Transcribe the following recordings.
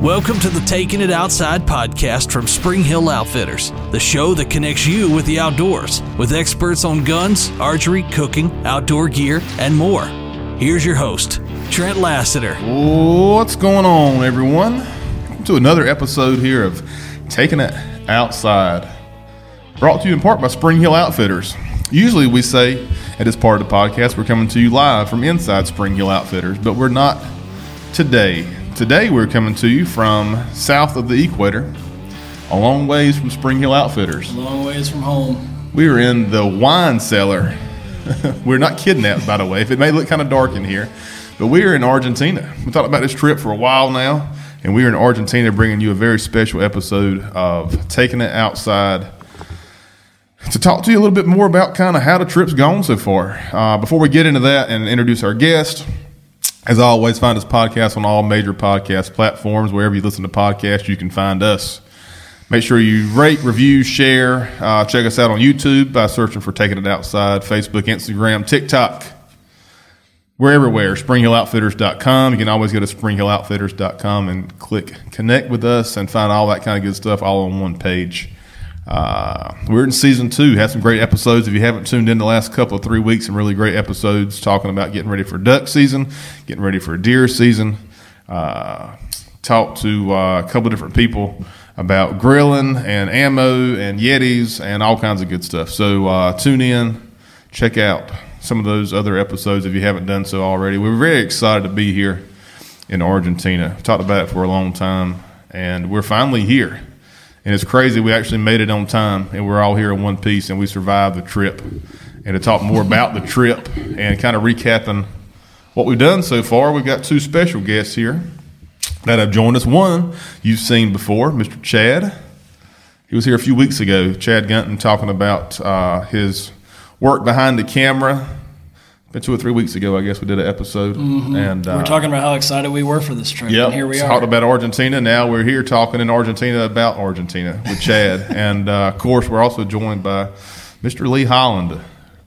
Welcome to the Taking It Outside podcast from Spring Hill Outfitters, the show that connects you with the outdoors, with experts on guns, archery, cooking, outdoor gear, and more. Here's your host, Trent Lassiter. What's going on, everyone? Welcome to another episode here of Taking It Outside, brought to you in part by Spring Hill Outfitters. Usually, we say at this part of the podcast, we're coming to you live from inside Spring Hill Outfitters, but we're not today. Today, we're coming to you from south of the equator, a long ways from Spring Hill Outfitters. A long ways from home. We are in the wine cellar. we're not kidnapped, by the way. If it may look kind of dark in here, but we are in Argentina. We talked about this trip for a while now, and we are in Argentina bringing you a very special episode of Taking It Outside to talk to you a little bit more about kind of how the trip's gone so far. Uh, before we get into that and introduce our guest, as always, find us podcast on all major podcast platforms. Wherever you listen to podcasts, you can find us. Make sure you rate, review, share. Uh, check us out on YouTube by searching for Taking It Outside, Facebook, Instagram, TikTok. We're everywhere. SpringHillOutfitters.com. You can always go to SpringHillOutfitters.com and click connect with us and find all that kind of good stuff all on one page. Uh, we're in season two. Had some great episodes. If you haven't tuned in the last couple of three weeks, some really great episodes talking about getting ready for duck season, getting ready for deer season. Uh, talked to uh, a couple of different people about grilling and ammo and Yetis and all kinds of good stuff. So uh, tune in, check out some of those other episodes if you haven't done so already. We're very excited to be here in Argentina. We've talked about it for a long time, and we're finally here. And it's crazy. We actually made it on time, and we're all here in one piece, and we survived the trip. And to talk more about the trip and kind of recapping what we've done so far, we've got two special guests here that have joined us. One you've seen before, Mr. Chad. He was here a few weeks ago. Chad Gunton talking about uh, his work behind the camera. Been two or three weeks ago, I guess we did an episode, and uh, We're talking about how excited we were for this trip. Yeah, here we Talked are. Talked about Argentina. Now we're here talking in Argentina about Argentina with Chad. and uh, of course, we're also joined by Mr. Lee Holland,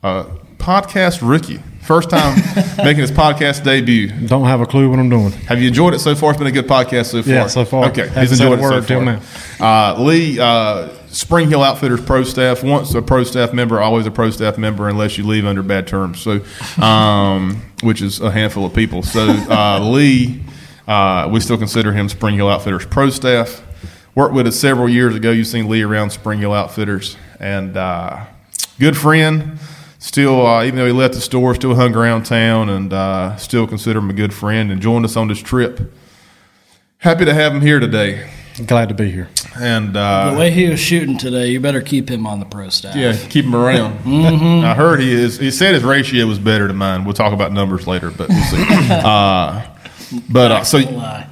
uh, podcast rookie. First time making his podcast debut. Don't have a clue what I'm doing. Have you enjoyed it so far? It's been a good podcast so far. Yeah, so far. Okay, Haven't he's said enjoyed it so word till far. Uh, Lee, uh, Spring Hill Outfitters pro staff. Once a pro staff member, always a pro staff member, unless you leave under bad terms. So, um, which is a handful of people. So, uh, Lee, uh, we still consider him Spring Hill Outfitters pro staff. Worked with us several years ago. You've seen Lee around Spring Hill Outfitters, and uh, good friend. Still, uh, even though he left the store, still hung around town, and uh, still consider him a good friend, and joined us on this trip. Happy to have him here today, Glad to be here. And the uh, way he was shooting today, you better keep him on the pro staff. yeah, keep him around. Mm-hmm. I heard he is. He said his ratio was better than mine. We'll talk about numbers later, but we'll see. uh, but uh, so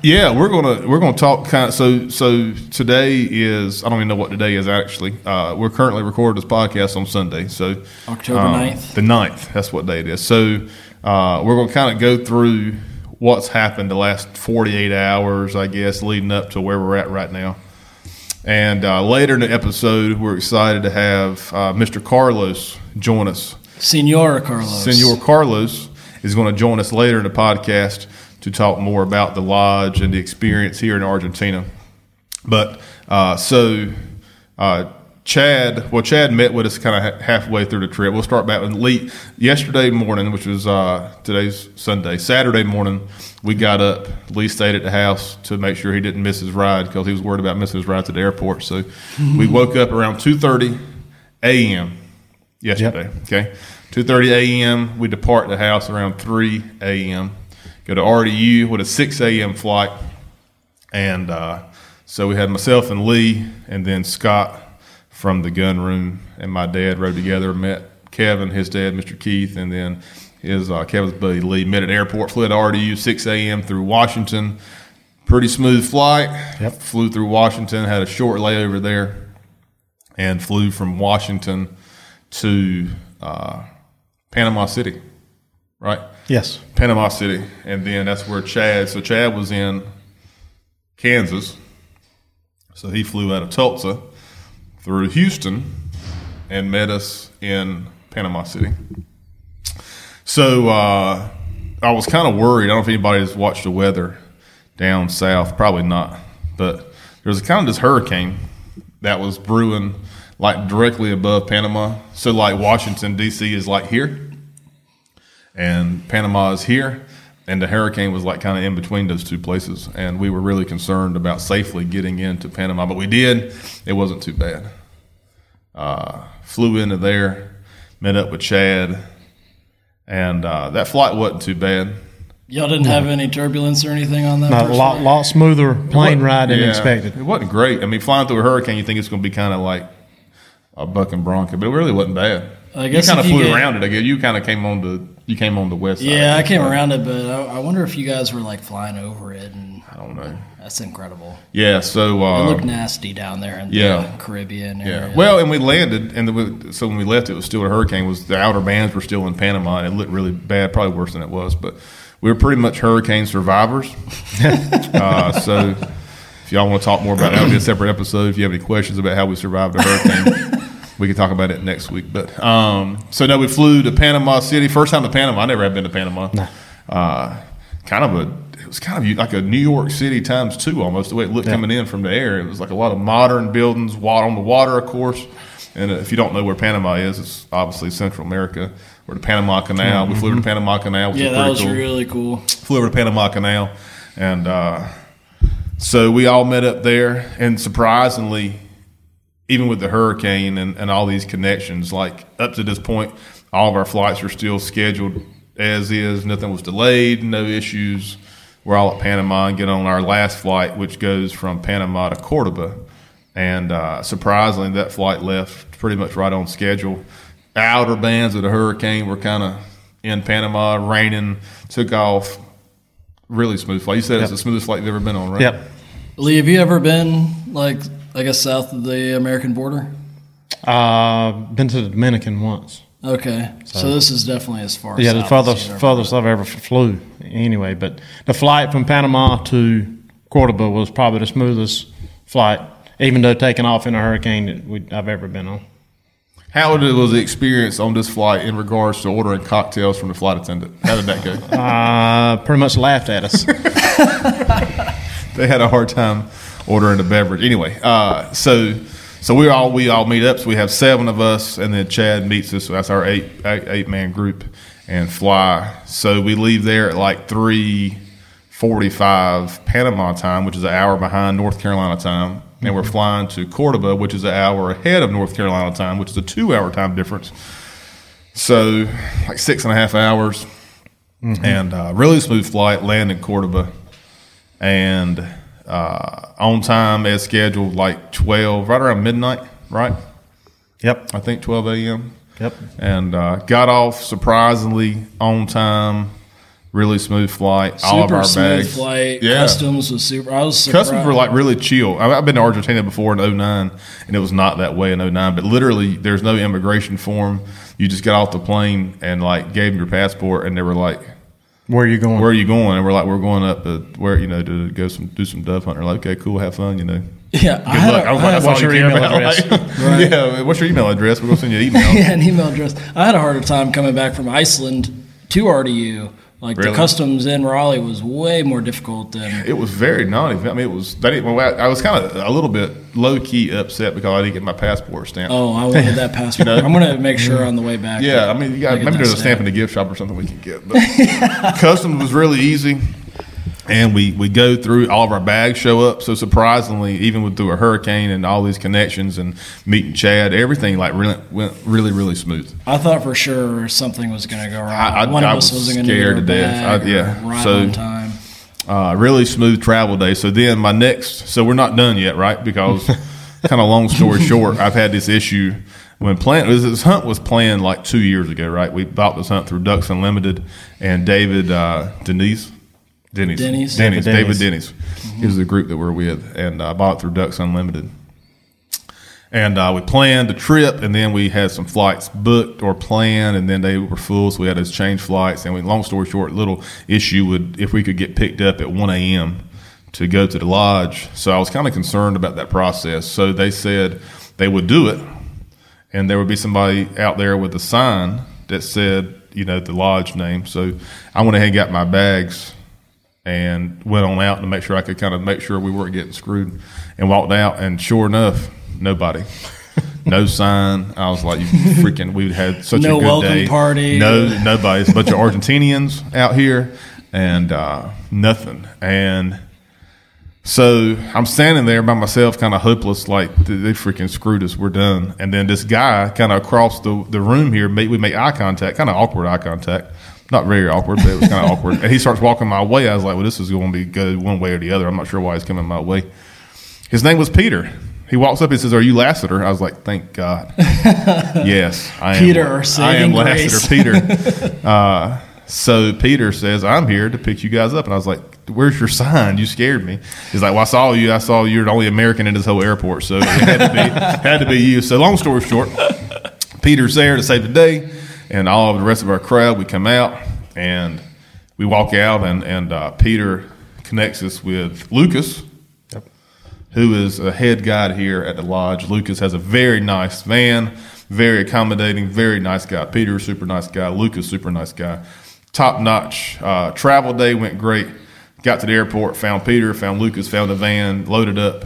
yeah, we're gonna we're gonna talk kind of. So so today is I don't even know what today is actually. Uh, we're currently recording this podcast on Sunday, so October um, 9th. the 9th. That's what day it is. So uh, we're gonna kind of go through what's happened the last forty eight hours, I guess, leading up to where we're at right now. And uh, later in the episode, we're excited to have uh, Mr. Carlos join us. Senor Carlos. Senor Carlos is going to join us later in the podcast to talk more about the lodge and the experience here in Argentina. But uh, so uh, Chad, well, Chad met with us kind of ha- halfway through the trip. We'll start back with Lee. Yesterday morning, which was uh, today's Sunday, Saturday morning, we got up. Lee stayed at the house to make sure he didn't miss his ride because he was worried about missing his ride to the airport. So we woke up around two thirty a.m. yesterday. Okay, two thirty a.m. We depart the house around three a.m. Go to RDU with a six a.m. flight, and uh, so we had myself and Lee, and then Scott from the gun room, and my dad rode together. Met Kevin, his dad, Mr. Keith, and then his uh, Kevin's buddy Lee. Met at airport. Flew to RDU six a.m. through Washington. Pretty smooth flight. Yep. Flew through Washington. Had a short layover there, and flew from Washington to uh, Panama City. Right. Yes. Panama City, and then that's where Chad. So Chad was in Kansas, so he flew out of Tulsa through Houston and met us in Panama City. So uh, I was kind of worried. I don't know if anybody has watched the weather down south. Probably not. but there was kind of this hurricane that was brewing like directly above Panama. So like Washington D.C. is like here, and Panama is here, and the hurricane was like kind of in between those two places, and we were really concerned about safely getting into Panama, but we did. It wasn't too bad. Uh, flew into there, met up with Chad, and uh, that flight wasn't too bad. Y'all didn't have any turbulence or anything on that? A lot, lot smoother plane ride than yeah, expected. It wasn't great. I mean, flying through a hurricane, you think it's going to be kind of like a buck and bronco, but it really wasn't bad. I guess you kind of flew get- around it. I guess you kind of came on the you came on the west side. Yeah, I came around it, but I, I wonder if you guys were like flying over it, and I don't know. that's incredible. Yeah, so It uh, looked nasty down there in yeah. the Caribbean yeah. Well, and we landed, and the, so when we left, it was still a hurricane. Was the outer bands were still in Panama, and it looked really bad, probably worse than it was. But we were pretty much hurricane survivors. uh, so if y'all want to talk more about that, it'll be a separate episode. If you have any questions about how we survived a hurricane. We can talk about it next week, but um, so no, we flew to Panama City. First time to Panama. I never had been to Panama. Uh, kind of a, it was kind of like a New York City times two almost. The way it looked coming in from the air, it was like a lot of modern buildings, water on the water, of course. And uh, if you don't know where Panama is, it's obviously Central America or the Panama Canal. We flew to the Panama Canal, which yeah, was that was cool really cool. flew over to Panama Canal, and uh, so we all met up there. And surprisingly, even with the hurricane and, and all these connections, like up to this point, all of our flights were still scheduled as is. Nothing was delayed, no issues. We're all at Panama and get on our last flight, which goes from Panama to Cordoba. And uh, surprisingly, that flight left pretty much right on schedule. Outer bands of the hurricane were kind of in Panama, raining, took off. Really smooth flight. You said it's the smoothest flight you've ever been on, right? Yep. Lee, have you ever been like I guess south of the American border? Uh, been to the Dominican once. Okay, so, this is definitely as far. Yeah, the south as furthest you've I've ever flew. Anyway, but the flight from Panama to Cordoba was probably the smoothest flight, even though taking off in a hurricane that we, I've ever been on. How did, was the experience on this flight in regards to ordering cocktails from the flight attendant? How did that go? Uh, pretty much laughed at us. they had a hard time ordering a beverage. Anyway, uh, so so we all we all meet up. So we have seven of us, and then Chad meets us. So that's our eight eight, eight man group, and fly. So we leave there at like three forty five Panama time, which is an hour behind North Carolina time, and we're flying to Cordoba, which is an hour ahead of North Carolina time, which is a two hour time difference. So like six and a half hours, and uh, really smooth flight. Land in Cordoba and uh, on time as scheduled, like twelve, right around midnight, right? yep. I think twelve a.m. Yep. And uh, got off surprisingly on time, really smooth flight. all of Super our smooth bags, flight. yeah. Customs was super. I was surprised. Customs were like really chill. I- I've been to Argentina before in 09, and it was not that way in 09. But literally, there's no immigration form. You just got off the plane and like gave them your passport, and they were like, Where are you going? where are you going? And we're like, we're going up to where you know to go some do some dove hunting. Like, okay, cool, have fun, you know. Yeah, I Good had, luck. a, I was I like, had that's your you email address? Like, Yeah, what's your email address? We're gonna send you an email. yeah, an email address. I had a harder time coming back from Iceland to RDU. Like Really? the customs in Raleigh was way more difficult than. It was very naughty. I mean, it was. That didn't, well, I was kind of a little bit low key upset because I didn't get my passport stamped. Oh, I wanted that passport. I'm gonna make sure on the way back. Yeah, I mean, you got, maybe there's a stamp in the gift shop or something we can get. But customs was really easy, and we we go through all of our bags show up. So surprisingly, even with through a hurricane and all these connections and meeting Chad, everything like really went really really smooth. I thought for sure something was gonna go wrong. I- I- One I of us was wasn't scared to death. I- yeah, arrive so- on time. Uh, really smooth travel day. So then my next, so we're not done yet, right? Because kind of long story short, I've had this issue when plan this, this hunt was planned like two years ago, right? We bought this hunt through Ducks Unlimited and David uh, Denise. Denies. Denies. Denies. David David Denies. Denies. He was the group that we're with, and I bought it through Ducks Unlimited. And uh, we planned the trip, and then we had some flights booked or planned, and then they were full, so we had to change flights. And we, long story short, little issue would if we could get picked up at 1 a.m. to go to the lodge. So I was kind of concerned about that process. So they said they would do it, and there would be somebody out there with a sign that said, you know, the lodge name. So I went ahead and got my bags and went on out to make sure I could kind of make sure we weren't getting screwed, and walked out, and sure enough, nobody. No sign. I was like, "You freaking!" We had such No a good welcome day. party. No, nobody. It's a bunch of Argentinians out here, and uh, nothing. And so I'm standing there by myself, kind of hopeless, like they they freaking screwed us. We're done. And then this guy, kind of across the, the room here, we make eye contact, kind of awkward eye contact. Not very awkward, but it was kind of awkward. And he starts walking my way. I was like, well, this is going to be good one way or the other. I'm not sure why he's coming my way. His name was Peter. He walks up and says, "Are you Lassiter?" I was like, "Thank God." yes, I Peter, am. our I am saving Lassiter. Peter. Uh, so Peter says, "I'm here to pick you guys up," and I was like, "Where's your sign? You scared me." He's like, "Well, I saw you. I saw you're the only American in this whole airport, so it had to be had to be you." So long story short, Peter's there to save the day, and all of the rest of our crowd. We come out and we walk out, and and uh, Peter connects us with Lucas who is a head guide here at the lodge. Lucas has a very nice van, very accommodating, very nice guy. Peter, super nice guy. Lucas, super nice guy. Top notch. Uh, travel day went great. Got to the airport, found Peter, found Lucas, found the van, loaded up.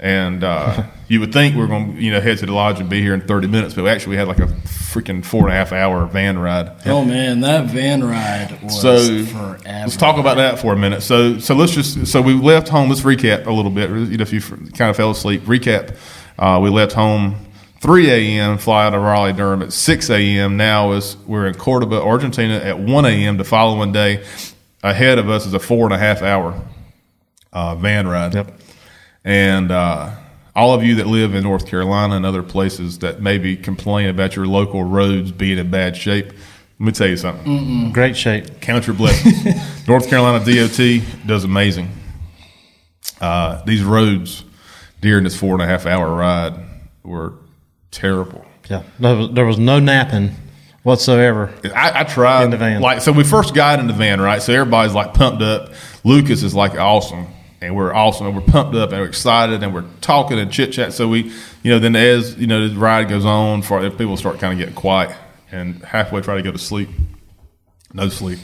And uh, you would think we are going to, you know, head to the lodge and be here in 30 minutes, but we actually had like a freaking four and a half hour van ride. Oh man, that van ride was So forever. let's talk about that for a minute. So so let's just so we left home. Let's recap a little bit. You know, if you kind of fell asleep, recap. Uh, we left home 3 a.m. Fly out of Raleigh Durham at 6 a.m. Now is we're in Cordoba, Argentina at 1 a.m. The following day, ahead of us is a four and a half hour uh, van ride. Yep. And uh, all of you that live in North Carolina and other places that maybe complain about your local roads being in bad shape, let me tell you something. Great shape. Count your blessings. North Carolina DOT does amazing. Uh, these roads during this four and a half hour ride were terrible. Yeah. There was, there was no napping whatsoever. I, I tried. In the van. Like so, we first got in the van, right? So everybody's like pumped up. Lucas is like awesome, and we're awesome, and we're pumped up, and we're excited, and we're talking and chit chat. So we, you know, then as you know, the ride goes on, for people start kind of getting quiet, and halfway try to go to sleep. No sleep.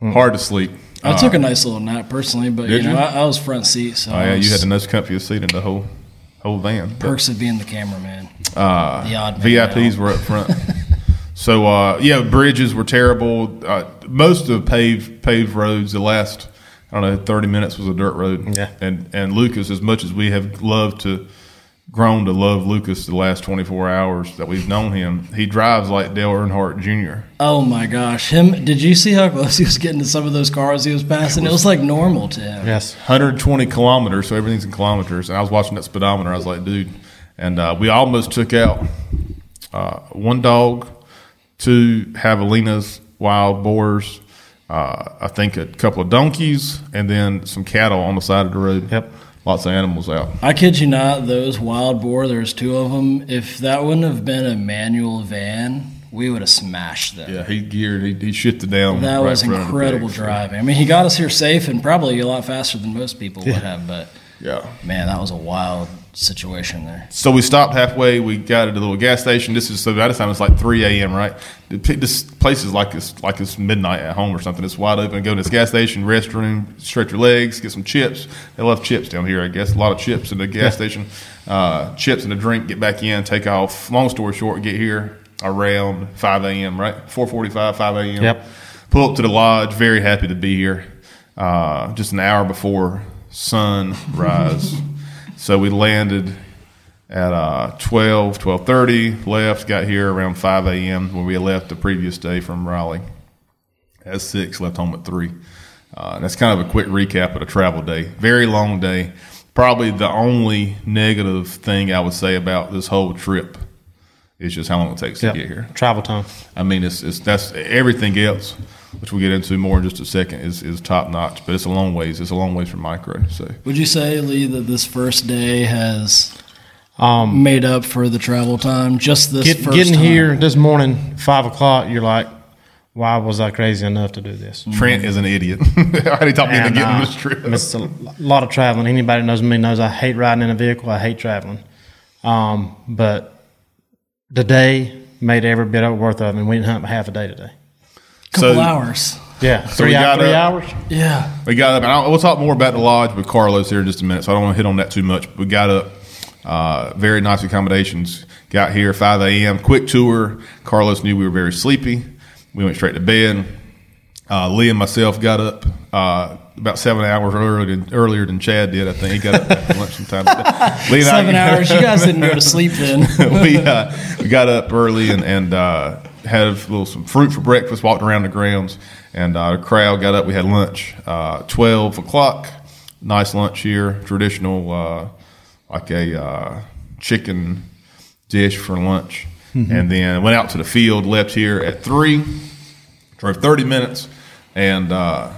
Hard to sleep. I took a nice little nap personally, but you Uh, know, you? I, I was front seat, so Oh I yeah, you had the most comfiest seat in the whole whole van. But, perks of being the cameraman. uh, the odd VIPs were up front. so uh, yeah, bridges were terrible. Uh, most of paved paved roads, the last I don't know, thirty minutes was a dirt road. Yeah. and and Lucas, as much as we have loved to grown to love Lucas the last twenty four hours that we've known him, he drives like Dale Earnhardt Jr. Oh my gosh, him! Did you see how close he was getting to some of those cars he was passing? It was like normal to him. Yes. 120 kilometers, so everything's in kilometers. And I was watching that speedometer. I was like, dude. And uh, we almost took out uh, one dog, two javelinas, wild boars, uh, I think a couple of donkeys, and then some cattle on the side of the road. Yep. Lots of animals out. I kid you not, those wild boar, there's two of them. If that wouldn't have been a manual van, we would have smashed them. Yeah, he geared, he, he shifted down. That right was incredible driving. I mean, he got us here safe and probably a lot faster than most people would have, but Yeah. man, that was a wild situation there. So we stopped halfway. We got at a little gas station. This is so by the time it's like 3 a.m. Right? The This place is like it's like it's midnight at home or something. It's wide open. Go to this gas station, restroom, stretch your legs, get some chips. They love chips down here, I guess. A lot of chips in the gas station. Uh, chips and a drink. Get back in. Take off. Long story short, get here around 5 a.m. Right? 4:45, 5 a.m. Yep. Pull up to the lodge. Very happy to be here. Uh, just an hour before sunrise. So we landed at uh, 12, 12.30, left, got here around 5 a.m. when we left the previous day from Raleigh. At 6, left home at 3. Uh, that's kind of a quick recap of the travel day. Very long day. Probably the only negative thing I would say about this whole trip is just how long it takes to get here. Travel time. I mean, it's, it's that's everything else, which we'll get into more in just a second, is, is top notch. But it's a long ways. It's a long ways from micro. So Would you say, Lee, that this first day has Um, made up for the travel time? Just this get, first getting time? here this morning, five o'clock, you're like, why was I crazy enough to do this? Trent is an idiot. How he taught me to And, get on uh, this trip. It's a lot of traveling. Anybody who knows me knows I hate riding in a vehicle. I hate traveling. Um, but the day made every bit of it worth of it. And we didn't hunt half a day today. Couple So- hours. Yeah, So three, we got three up- hours. Yeah. We got up, and I'll, we'll talk more about the lodge with Carlos here in just a minute, so I don't want to hit on that too much. But we got up, uh, very nice accommodations. Got here 5 a.m. Quick tour. Carlos knew we were very sleepy. We went straight to bed. Uh, Lee and myself got up uh, about seven hours earlier than, earlier than Chad did. I think he got up after lunch sometime. Lee and I- Seven hours. You guys didn't go to sleep then. we uh, we got up early and, and uh, had a little some fruit for breakfast. Walked around the grounds, and uh, the crowd got up. We had lunch. Uh, Twelve o'clock, nice lunch here. Traditional, uh, like a uh, chicken dish for lunch, and then went out to the field. Left here at three. Drove thirty minutes, and uh,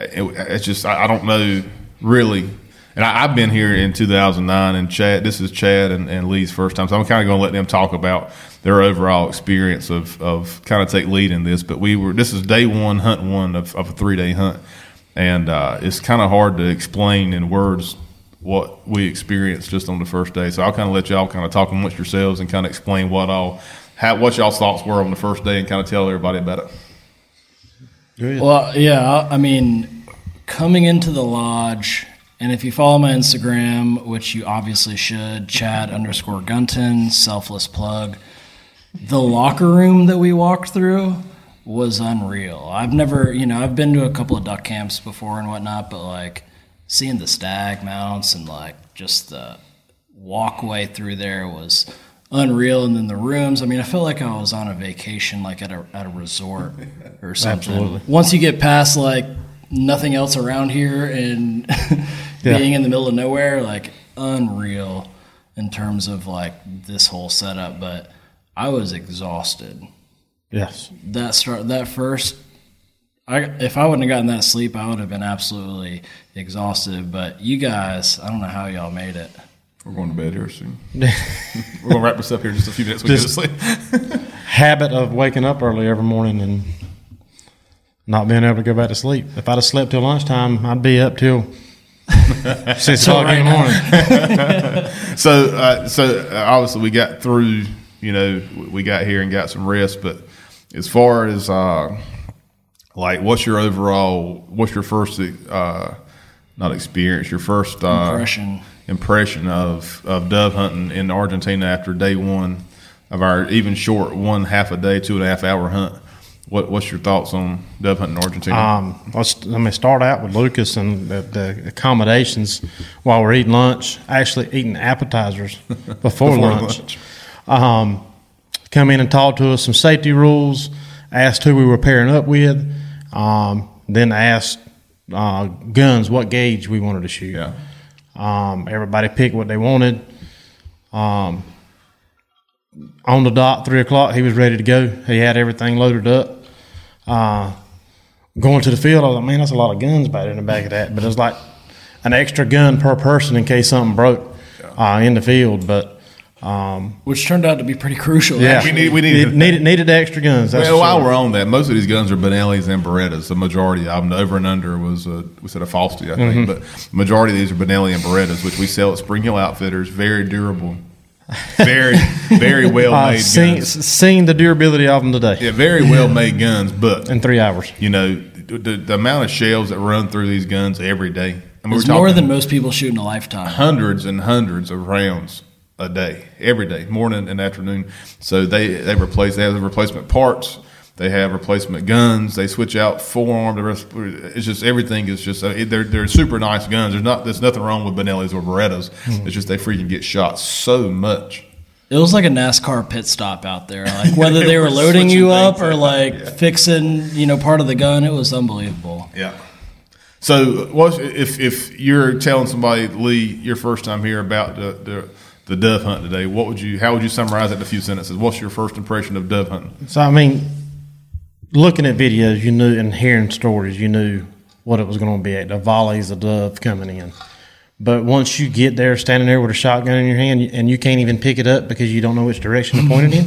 it, it's just I, I don't know really. And I, I've been here in 2009, and Chad. This is Chad and, and Lee's first time, so I'm kind of going to let them talk about their overall experience of, of kind of take lead in this. But we were this is day one, hunt one of, of a three day hunt, and uh, it's kind of hard to explain in words what we experienced just on the first day. So I'll kind of let y'all kind of talk amongst yourselves and kind of explain what all, how, what y'all's thoughts were on the first day, and kind of tell everybody about it. Well, yeah, I I mean, coming into the lodge, and if you follow my Instagram, which you obviously should, Chad underscore Gunton, selfless plug, the locker room that we walked through was unreal. I've never, you know, I've been to a couple of duck camps before and whatnot, but like seeing the stag mounts and like just the walkway through there was unreal. And then the rooms, I mean, I felt like I was on a vacation, like at a, at a resort or something. Absolutely. Once you get past like nothing else around here and Yeah. being in the middle of nowhere, like unreal in terms of like this whole setup. But I was exhausted. Yes. That start, that first, I, if I wouldn't have gotten that sleep, I would have been absolutely exhausted. But you guys, I don't know how y'all made it. We're going to bed here soon. We're going to wrap this up here in just a few minutes. We get to sleep. Habit of waking up early every morning and not being able to go back to sleep. If I'd have slept till lunchtime, I'd be up till six o'clock in the morning. So, uh, so uh, obviously we got through. You know, we got here and got some rest. But as far as uh, like, what's your overall? What's your first uh, not experience? Your first uh, Impression. impression of of dove hunting in Argentina after day one of our even short one half a day, two and a half hour hunt. What what's your thoughts on dove hunting in Argentina? Um, let's let me start out with Lucas and the, the accommodations while we're eating lunch. Actually, eating appetizers before, Before lunch. lunch. Um, come in and talk to us some safety rules. Asked who we were pairing up with. Um, then asked uh, guns, what gauge we wanted to shoot. yeah, Um, everybody picked what they wanted. Um, on the dot, three o'clock, he was ready to go. He had everything loaded up. Uh, going to the field, I was like, man, that's a lot of guns back in the back of that. But it was like an extra gun per person in case something broke uh, in the field. But um, Which turned out to be pretty crucial. yeah, We need- we needed- It needed needed extra guns. That's Well, while sure. we're on that, most of these guns are Benellis and Berettas. The majority of them, over and under was a we said a Fausti, I think, Mm-hmm. but majority of these are Benelli and Berettas, which we sell at Spring Hill Outfitters. Very durable, very very well uh, made seen, guns. seen the durability of them today Yeah, very well made guns, but in three hours. you know the, the amount of shells that run through these guns every day. I mean, It's more than most people shoot in a lifetime. hundreds and hundreds of rounds a day, every day, morning and afternoon. So they they replace they have the replacement parts. They have replacement guns. They switch out forearm. It's just everything is just uh, they're they're super nice guns. There's not there's nothing wrong with Benellis or Berettas. It's just they freaking get shot so much. It was like a NASCAR pit stop out there. Like whether they were We're loading you up or like Yeah. fixing, you know, part of the gun, it was unbelievable. Yeah. So, what if if you're telling somebody, Lee, your first time here about the, the the dove hunt today? What would you? How would you summarize it in a few sentences? What's your first impression of dove hunting? So I mean, looking at videos, you knew, and hearing stories, you knew what it was going to be. At the volleys of dove coming in. But once you get there, standing there with a shotgun in your hand, and you can't even pick it up because you don't know which direction to point it in,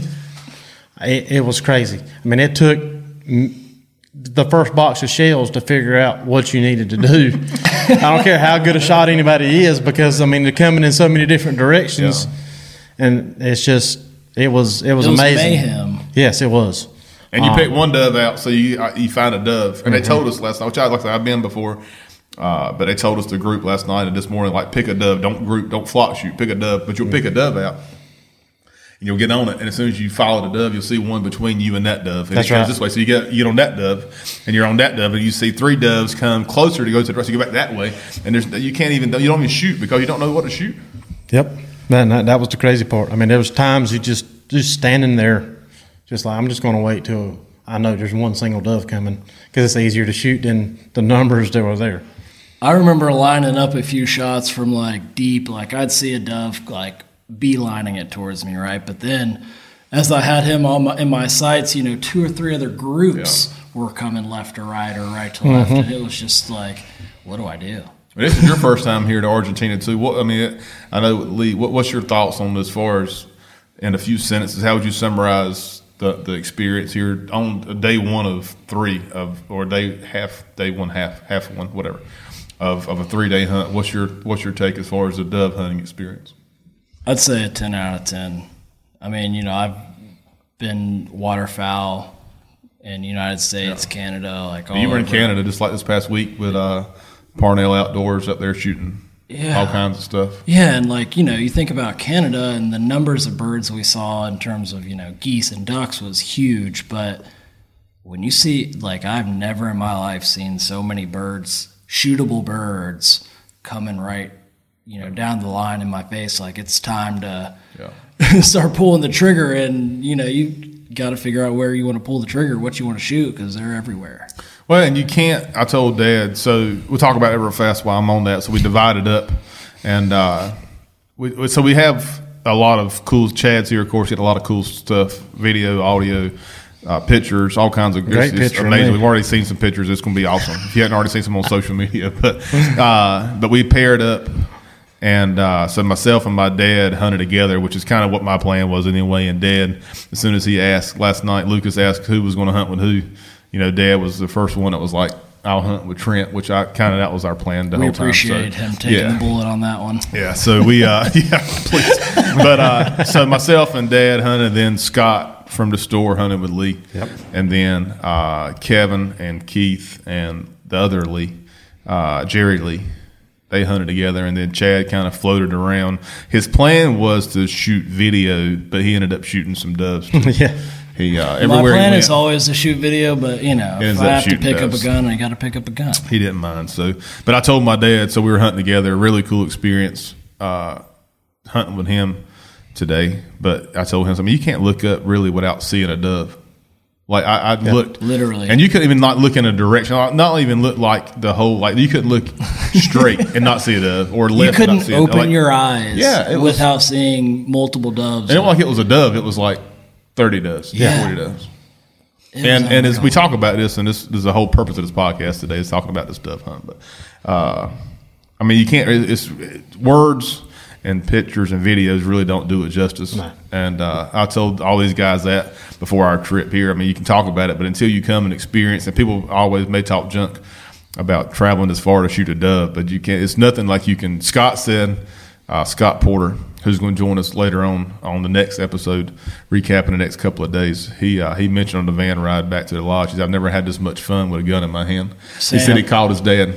it, it was crazy. I mean, it took the first box of shells to figure out what you needed to do. I don't care how good a shot anybody is because I mean they're coming in so many different directions, and it's just it was it was, It was amazing. mayhem. Yes, it was. And you pick one dove out, so you uh, you find a dove. And they told us last night, which I like I I've been before, uh, but they told us the group last night and this morning, like pick a dove, don't group, don't flock shoot, pick a dove, but you'll pick a dove out. And you'll get on it, and as soon as you follow the dove, you'll see one between you and that dove. And That's it comes right. this way, so you get you get on that dove, and you're on that dove, and you see three doves come closer to go to the rest. You go back that way, and there's you can't even you don't even shoot because you don't know what to shoot. Yep. Man, that, that was the crazy part. I mean, there was times you just just standing there, just like I'm just going to wait till I know there's one single dove coming because it's easier to shoot than the numbers that were there. I remember lining up a few shots from like deep, like I'd see a dove like beelining it towards me, right? But then as I had him on my, in my sights, you know, two or three other groups were coming left to right or right to left. Mm-hmm. And it was just like, what do I do? This is your first time here to Argentina too. What I mean, I know Lee. What, what's your thoughts on as far as in a few sentences? How would you summarize the, the experience here on day one of three of or day half day one half half one whatever of, of a three day hunt? What's your what's your take as far as the dove hunting experience? I'd say a 10 out of 10. I mean, you know, I've been waterfowl in the United States, Canada, like all you were in. Canada just like this past week with uh, Parnell Outdoors up there shooting Yeah. all kinds of stuff. Yeah, and like you know, you think about Canada and the numbers of birds we saw in terms of you know geese and ducks was huge, but when you see like I've never in my life seen so many birds, shootable birds, coming right, you know, down the line in my face. Like it's time to Yeah. start pulling the trigger, and you know you got to figure out where you want to pull the trigger, what you want to shoot, because they're everywhere. Well, and you can't. I told Dad. So we'll talk about it real fast while I'm on that. So we divided up, and uh, we, so we have a lot of cool Chad's here. Of course, get a lot of cool stuff: video, audio, uh, pictures, all kinds of Great it's amazing. We've already seen some pictures. It's going to be awesome. If you hadn't already seen some on social media, but uh, but we paired up. And uh, so myself and my dad hunted together, which is kind of what my plan was anyway. And dad, as soon as he asked last night, Lucas asked who was going to hunt with who. You know, dad was the first one that was like, "I'll hunt with Trent," which I kind of that was our plan the We whole time. So, appreciate him taking yeah. the bullet on that one. Yeah, so we, uh, yeah, please. But uh, so myself and Dad hunted, then Scott from the store hunted with Lee, Yep. and then uh, Kevin and Keith and the other Lee, uh, Jerry Lee, they hunted together, and then Chad kind of floated around. His plan was to shoot video, but he ended up shooting some doves. too. yeah. He uh, My plan he is always to shoot video, but you know, if I have to pick up a gun, I got to pick up a gun. he didn't mind. So, but I told my dad, so we were hunting together. Really cool experience uh, hunting with him today. But I told him something. You can't look up really without seeing a dove. Like I, I looked literally. and you couldn't even not look in a direction. Not even look like the whole. Like you couldn't look straight and not see a dove, or You left not couldn't open like- your eyes Yeah, it was- without seeing multiple doves. It wasn't like it was a dove. It was like thirty does, Yeah. forty doves. It and and as we talk about this, and this, this is the whole purpose of this podcast today is talking about this dove hunt. But uh, I mean, you can't. It's, it's words and pictures and videos really don't do it justice. And uh, I told all these guys that before our trip here. I mean, you can talk about it, but until you come and experience, and people always may talk junk about traveling this far to shoot a dove, but you can't. It's nothing like you can. Scott said, uh, Scott Porter, who's going to join us later on on the next episode, recapping the next couple of days. He uh, he mentioned on the van ride back to the lodge, he said, I've never had this much fun with a gun in my hand. He said he called his dad.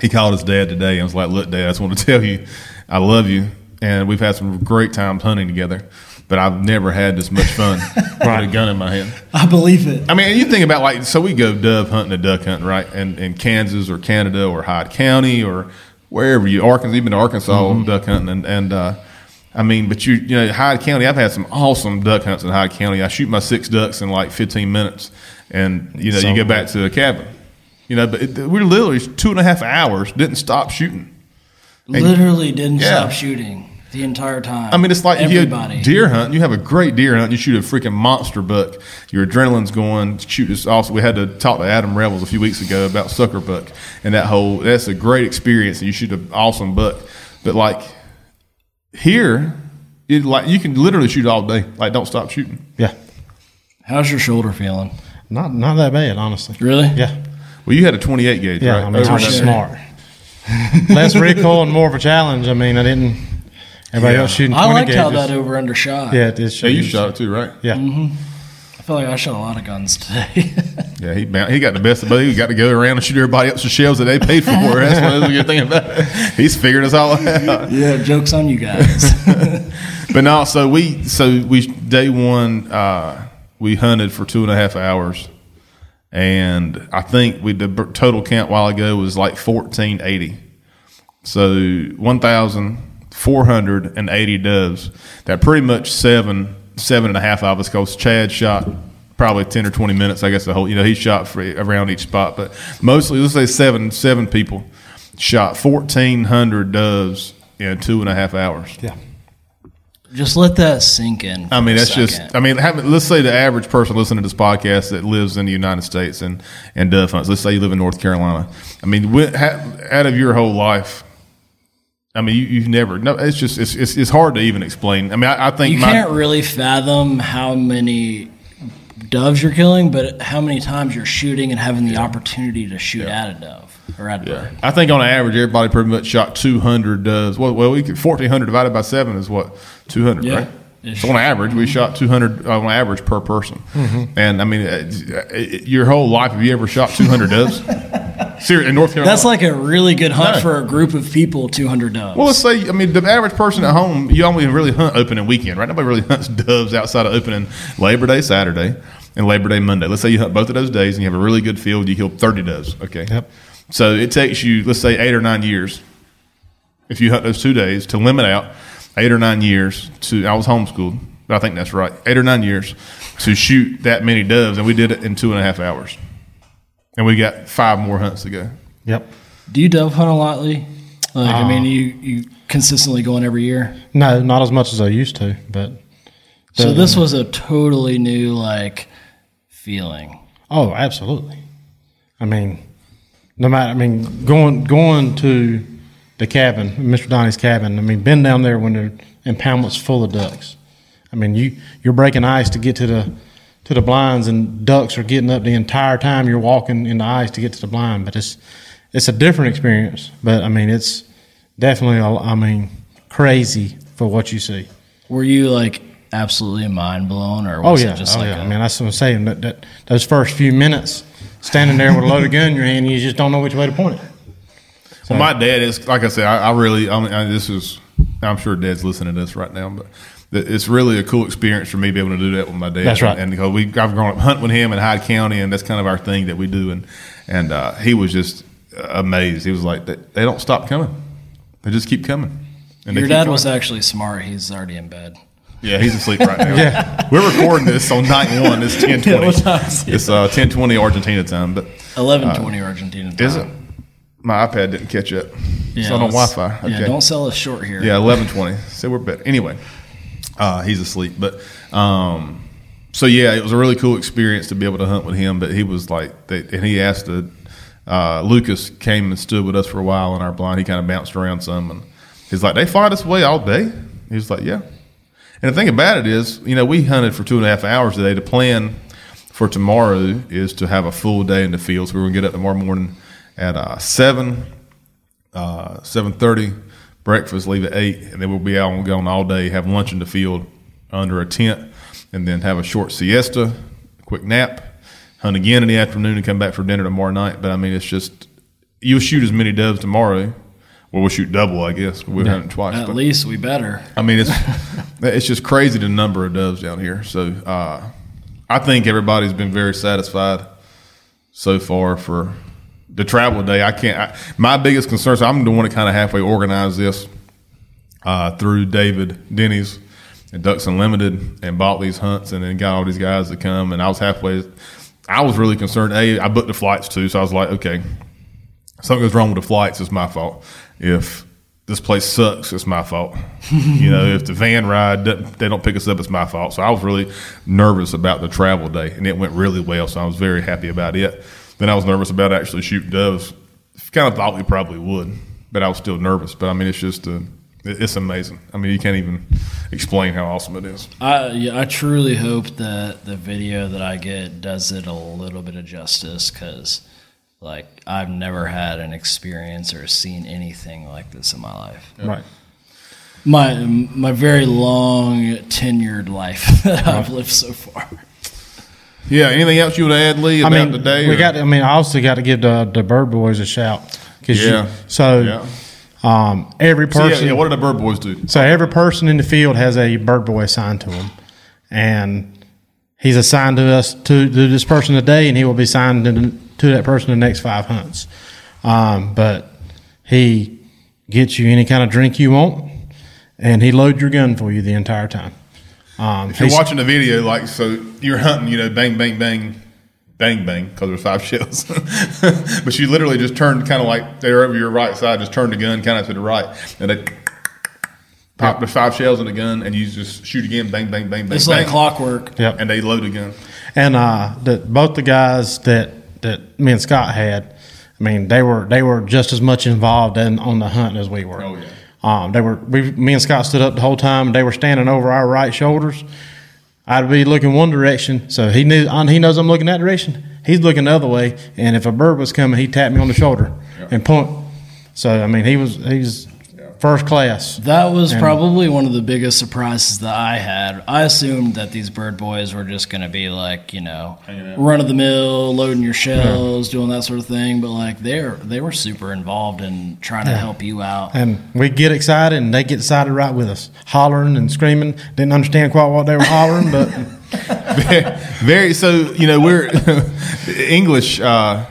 He called his dad today and was like, "Look, Dad, I just want to tell you, I love you, and we've had some great times hunting together." But I've never had this much fun with a gun in my hand. I believe it. I mean, you think about like, so we go dove hunting and duck hunting, right? And in Kansas or Canada or Hyde County or wherever you, Arkansas, even to Arkansas duck hunting. And, and uh, I mean, but you, you know, Hyde County, I've had some awesome duck hunts in Hyde County. I shoot my six ducks in like 15 minutes and, you know, So you get back to the cabin. You know, but it, we're literally two and a half hours, didn't stop shooting. Literally didn't Yeah. stop shooting the entire time. I mean, it's like if everybody. you deer hunt, you have a great deer hunt, you shoot a freaking monster buck. Your adrenaline's going. Shoot this. Also, we had to talk to Adam Revels a few weeks ago about sucker buck and that whole. That's a great experience, and you shoot an awesome buck. But like here, it like you can literally shoot all day. Like, don't stop shooting. Yeah. How's your shoulder feeling? Not not that bad, honestly. Really? Yeah. Well, you had a 28 gauge, Yeah. right? I mean, Over I was that- smart. Less recoil and more of a challenge. I mean, I didn't. Everybody Yeah. else shooting. I 20 liked how gauges. that over under shot. Yeah, it is. Yeah, you shot it too, right? Yeah. Mm-hmm. I feel like I shot a lot of guns today. Yeah, he he got the best of both. He got to go around and shoot everybody else's shells that they paid for. That's one of the good thing about it. He's figured us all out. yeah, jokes on you guys. but no, so we so we day one uh, we hunted for two and a half hours, and I think we the total count while ago was like fourteen eighty. So one thousand four hundred and eighty doves. That pretty much seven seven and a half of us because Chad shot probably 10 or 20 minutes i guess the whole you know he shot for, around each spot but mostly let's say seven seven people shot 1400 doves in two and a half hours Yeah. just let that sink in. I mean, for a that's just. I mean, have, let's say the average person listening to this podcast that lives in the United States and and dove hunts. Let's say you live in North Carolina. I mean, wi- ha- out of your whole life, I mean, you, you've never. No, it's just it's, it's it's hard to even explain. I mean, I, I think you my, can't really fathom how many doves you're killing, but how many times you're shooting and having the opportunity to shoot at a dove or at a bird. I think on average, everybody pretty much shot 200 doves. Well, well, we could, 1400 divided by seven is what 200, Yeah. right? Ish. So on average, we shot 200 uh, on average per person. Mm-hmm. And I mean, uh, uh your whole life, have you ever shot 200 doves? Seriously, in North Carolina? That's like a really good hunt No. for a group of people. Two hundred doves. Well, let's say, I mean, the average person at home, you only really hunt opening weekend, right? Nobody really hunts doves outside of opening Labor Day Saturday and Labor Day Monday. Let's say you hunt both of those days and you have a really good field, you kill 30 doves, okay? Yep. So it takes you, let's say, eight or nine years, if you hunt those two days, to limit out eight or nine years to, I was homeschooled, but I think that's right, eight or nine years to shoot that many doves, and we did it in two and a half hours. And we got five more hunts to go. Yep. Do you dove hunt a lot, Lee? Like, I Uh, mean, you you consistently going every year. No, not as much as I used to, but So this was a totally new like feeling. oh, absolutely. I mean, no matter. I mean, going going to the cabin, Mr. Donnie's cabin. I mean, been down there when the impoundment's full of ducks. I mean, you you're breaking ice to get to the to the blinds, and ducks are getting up the entire time you're walking in the ice to get to the blind. But it's it's a different experience. But I mean, it's definitely. I mean, crazy for what you see. Were you like absolutely mind blown, or Oh was yeah, it just oh like yeah. a- I mean, that's what I'm saying. That, that those first few minutes, standing there with a loaded gun in your hand, you just don't know which way to point it. Well, my dad is like I said. I, I really, I mean, I, this is. I'm sure Dad's listening to this right now, but th- it's really a cool experience for me to be able to do that with my dad. That's right. And because we, I've grown up hunting with him in Hyde County, and that's kind of our thing that we do. And and uh, he was just amazed. He was like, they, they don't stop coming. They just keep coming. And Your dad coming. was actually smart. He's already in bed. Yeah, he's asleep right now. Yeah. We're recording this on night one. It's ten twenty. what time it's uh, ten twenty Argentina time, but Eleven twenty Argentina. Time. Uh, is it? My iPad didn't catch up. it's on Wi-Fi. Yeah, don't sell us short here. Yeah, eleven twenty. So we're better. Anyway, uh, he's asleep. But um, so yeah, it was a really cool experience to be able to hunt with him. But he was like, they, and he asked to. Uh, Lucas came and stood with us for a while in our blind. He kind of bounced around some, and he's like, "They fly us way all day." He was like, "Yeah." And the thing about it is, you know, we hunted for two and a half hours today. The plan for tomorrow is to have a full day in the fields. So we're gonna get up tomorrow morning at uh, seven uh, seven thirty. Breakfast leave at eight, and then we'll be out and gone all day. Have lunch in the field under a tent, and then have a short siesta, quick nap, hunt again in the afternoon, and come back for dinner tomorrow night. But I mean, it's just you'll shoot as many doves tomorrow. Well, we'll shoot double, I guess. We're hunting twice. At but- least we better. I mean, it's it's just crazy the number of doves down here. So uh, I think everybody's been very satisfied so far for the travel day. I can't. I, my biggest concern. So I'm the one that kind of halfway organized this uh, through David Denies and Ducks Unlimited and bought these hunts and then got all these guys to come. And I was halfway. I was really concerned. A, I booked the flights too, so I was like, okay, something goes wrong with the flights, it's my fault. If this place sucks, it's my fault. you know, if the van ride they don't pick us up, it's my fault. So I was really nervous about the travel day, and it went really well. So I was very happy about it. Then I was nervous about actually shooting doves. Kind of thought we probably would, but I was still nervous. But I mean, it's just uh, it- it's amazing. I mean, you can't even explain how awesome it is. I yeah, I truly hope that the video that I get does it a little bit of justice because, like, I've never had an experience or seen anything like this in my life. Right. My my very long tenured life that I've lived so far. Yeah. Anything else you would add, Lee, I about mean, today? we or- got. I mean, I also got to give the the Bird Boys a shout because Yeah. so Yeah. um, every So, yeah, person. yeah, what did the Bird Boys do? So every person in the field has a bird boy assigned to him, and he's assigned to us to, to this person today, and he will be assigned to, to that person the next five hunts. Um, but he gets you any kind of drink you want, and he loads your gun for you the entire time. Um, If you're watching the video, like, so you're hunting, you know, bang, bang, bang, bang, bang, because there's five shells. but you literally just turned kind of like they're over your right side, just turn the gun kind of to the right, and they pop the five shells in the gun, and you just shoot again, bang, bang, bang, bang, It's bang, like clockwork. Yep. and they load the gun. and uh, the, both the guys that that me and Scott had, I mean, they were they were just as much involved in on the hunt as we were. Oh, yeah. Um, they were. We, me and Scott stood up the whole time. They were standing over our right shoulders. I'd be looking one direction, so he knew. He knows I'm looking that direction. He's looking the other way, and if a bird was coming, he'd tap me on the shoulder and point. So I mean, he was he's first class. That was And- probably one of the biggest surprises that I had. I assumed that these bird boys were just going to be like, you know, run of the mill, loading your shells, doing that sort of thing. But like they're they were super involved in trying to help you out. And we get excited, and they get excited right with us, hollering and screaming. Didn't understand quite what they were hollering, but Very so, you know, we're English. Uh,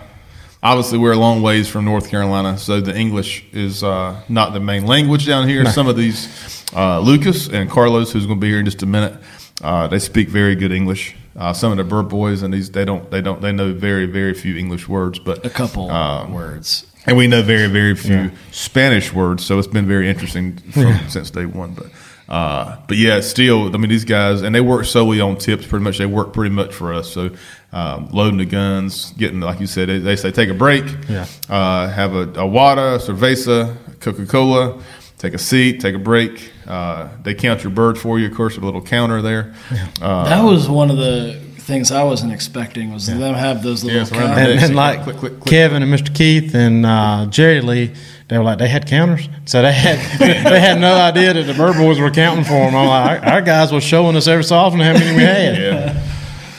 obviously, we're a long ways from North Carolina, so the English is uh, not the main language down here. Some of these, uh, Lucas and Carlos, who's going to be here in just a minute, uh, they speak very good English. Uh, some of the bird boys and these, they don't, they don't, they know very, very few English words, but A couple uh, words. and we know very, very few Spanish words, so it's been very interesting from, since day one. But, uh, but yeah, still, I mean, these guys, and they work solely on tips. Pretty much, they work pretty much for us. So, um, loading the guns, getting like you said, they, they say take a break, Yeah. uh, have a, a water, cerveza, Coca Cola, take a seat, take a break. Uh, they count your bird for you. Of course, a little counter there. Uh, that was one of the things I wasn't expecting was them have those little Yeah, it's around the counters. neck. and, and like Click, click, click. Kevin and Mr. Keith and uh, Jerry Lee, they were like they had counters, so they had they had no idea that the bird boys were counting for them. I'm like, our, our guys was showing us every so often how many we had. yeah.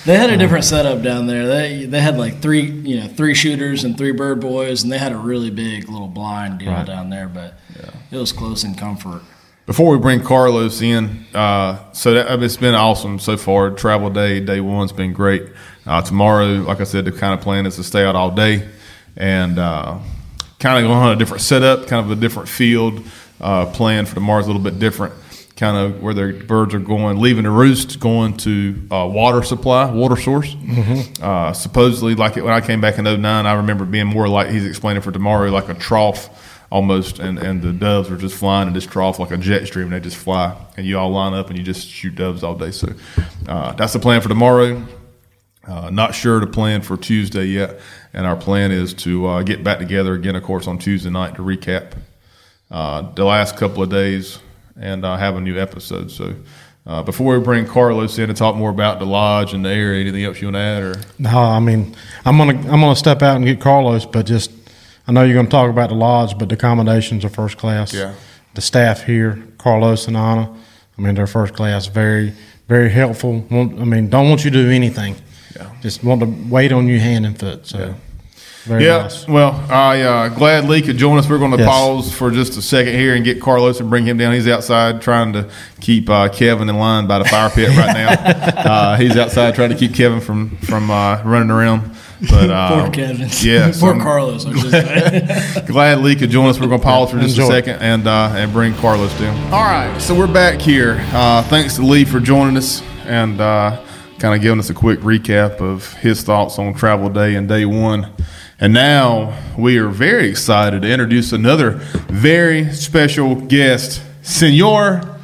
They had a different setup down there. They they had like three you know three shooters and three bird boys, and they had a really big little blind deal Right. down there. But it was close in comfort. Before we bring Carlos in, uh, so that, it's been awesome so far. Travel day, day one's been great. Uh, tomorrow, like I said, the kind of plan is to stay out all day and uh, kind of go on a different setup, kind of a different field. Uh, plan for tomorrow's a little bit different, kind of where the birds are going, leaving the roost, going to uh, water supply, water source. Uh, supposedly, like when I came back in 09, I remember being more like he's explaining for tomorrow, like a trough almost, and, and the doves are just flying in this trough like a jet stream. and They just fly, and you all line up and you just shoot doves all day. So uh, that's the plan for tomorrow. Uh, not sure the plan for Tuesday yet, and our plan is to uh, get back together again, of course, on Tuesday night to recap uh, the last couple of days and uh, have a new episode. So. Uh, before we bring Carlos in to talk more about the lodge and the area, anything else you want to add? Or No, I mean, I'm gonna I'm gonna step out and get Carlos, but just I know you're gonna talk about the lodge, but the accommodations are first class. Yeah. The staff here, Carlos and Anna, I mean, they're first class. Very very helpful. I mean, don't want you to do anything. Yeah. Just want to wait on you hand and foot. So. Yeah. Very yeah, nice. well, I uh, glad Lee could join us. We're going to Yes. pause for just a second here and get Carlos and bring him down. He's outside trying to keep uh, Kevin in line by the fire pit right now. uh, he's outside trying to keep Kevin from from uh, running around. But uh, Poor Kevin. yeah, so Poor I'm Carlos. I should glad Lee could join us. We're going to pause for just Enjoy. a second and uh, and bring Carlos down. All right, so we're back here. Uh, thanks to Lee for joining us and uh, kind of giving us a quick recap of his thoughts on travel day and day one. And now we are very excited to introduce another very special guest, Senor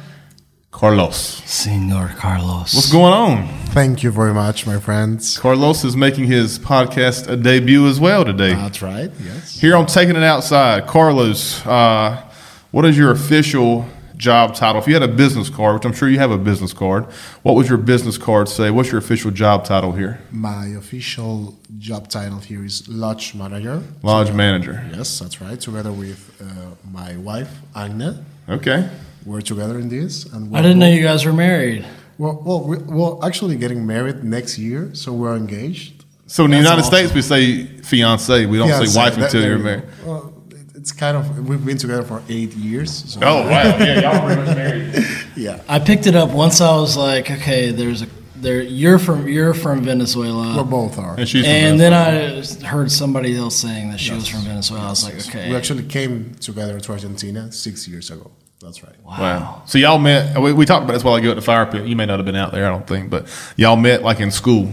Carlos. Senor Carlos. What's going on? Thank you very much, my friends. Carlos is making his podcast a debut as well today. That's right. Yes. Here on Taking It Outside, Carlos, uh, what is your official job title? If you had a business card, which I'm sure you have a business card, what would your business card say? What's your official job title here? My official job title here is lodge manager. Lodge manager. Yes, that's right. Together with uh, my wife Agna, Okay. we're together in this. And I didn't know you guys were married. Well, well, we're actually getting married next year, so we're engaged. So in the United awesome. States, we say fiance. We don't Fiancé, say wife that- until there you're married. Well, it- it's kind of we've been together for eight years. So Oh wow! Yeah, y'all pretty much married. yeah. I picked it up once. I was like, okay, there's a there. You're from you're from Venezuela. We both are. And she's and then I heard somebody else saying that she was from Venezuela. I was like, okay, We actually came together to Argentina six years ago. That's right. Wow. So y'all met. We, we talked about this while ago at the fire pit. You may not have been out there, I don't think, but y'all met like in school.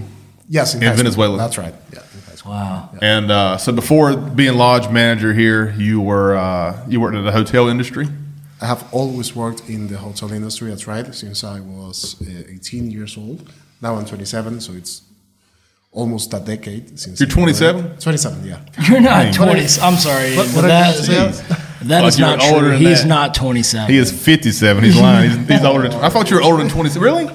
Yes, in, In high school. Venezuela. That's right. Yeah, in high school. Wow. And uh, so before being lodge manager here, you were uh, you worked in the hotel industry. I have always worked in the hotel industry. That's right. Since I was uh, 18 years old. Now I'm 27, so it's almost a decade since. You're I- 27? 27, yeah. You're not 20. I'm sorry. What- but what that, I say? that Like is you're not older true. than He's that. not 27. He is 57. He's lying. He's, he's older than. I thought you were older than 27. Really?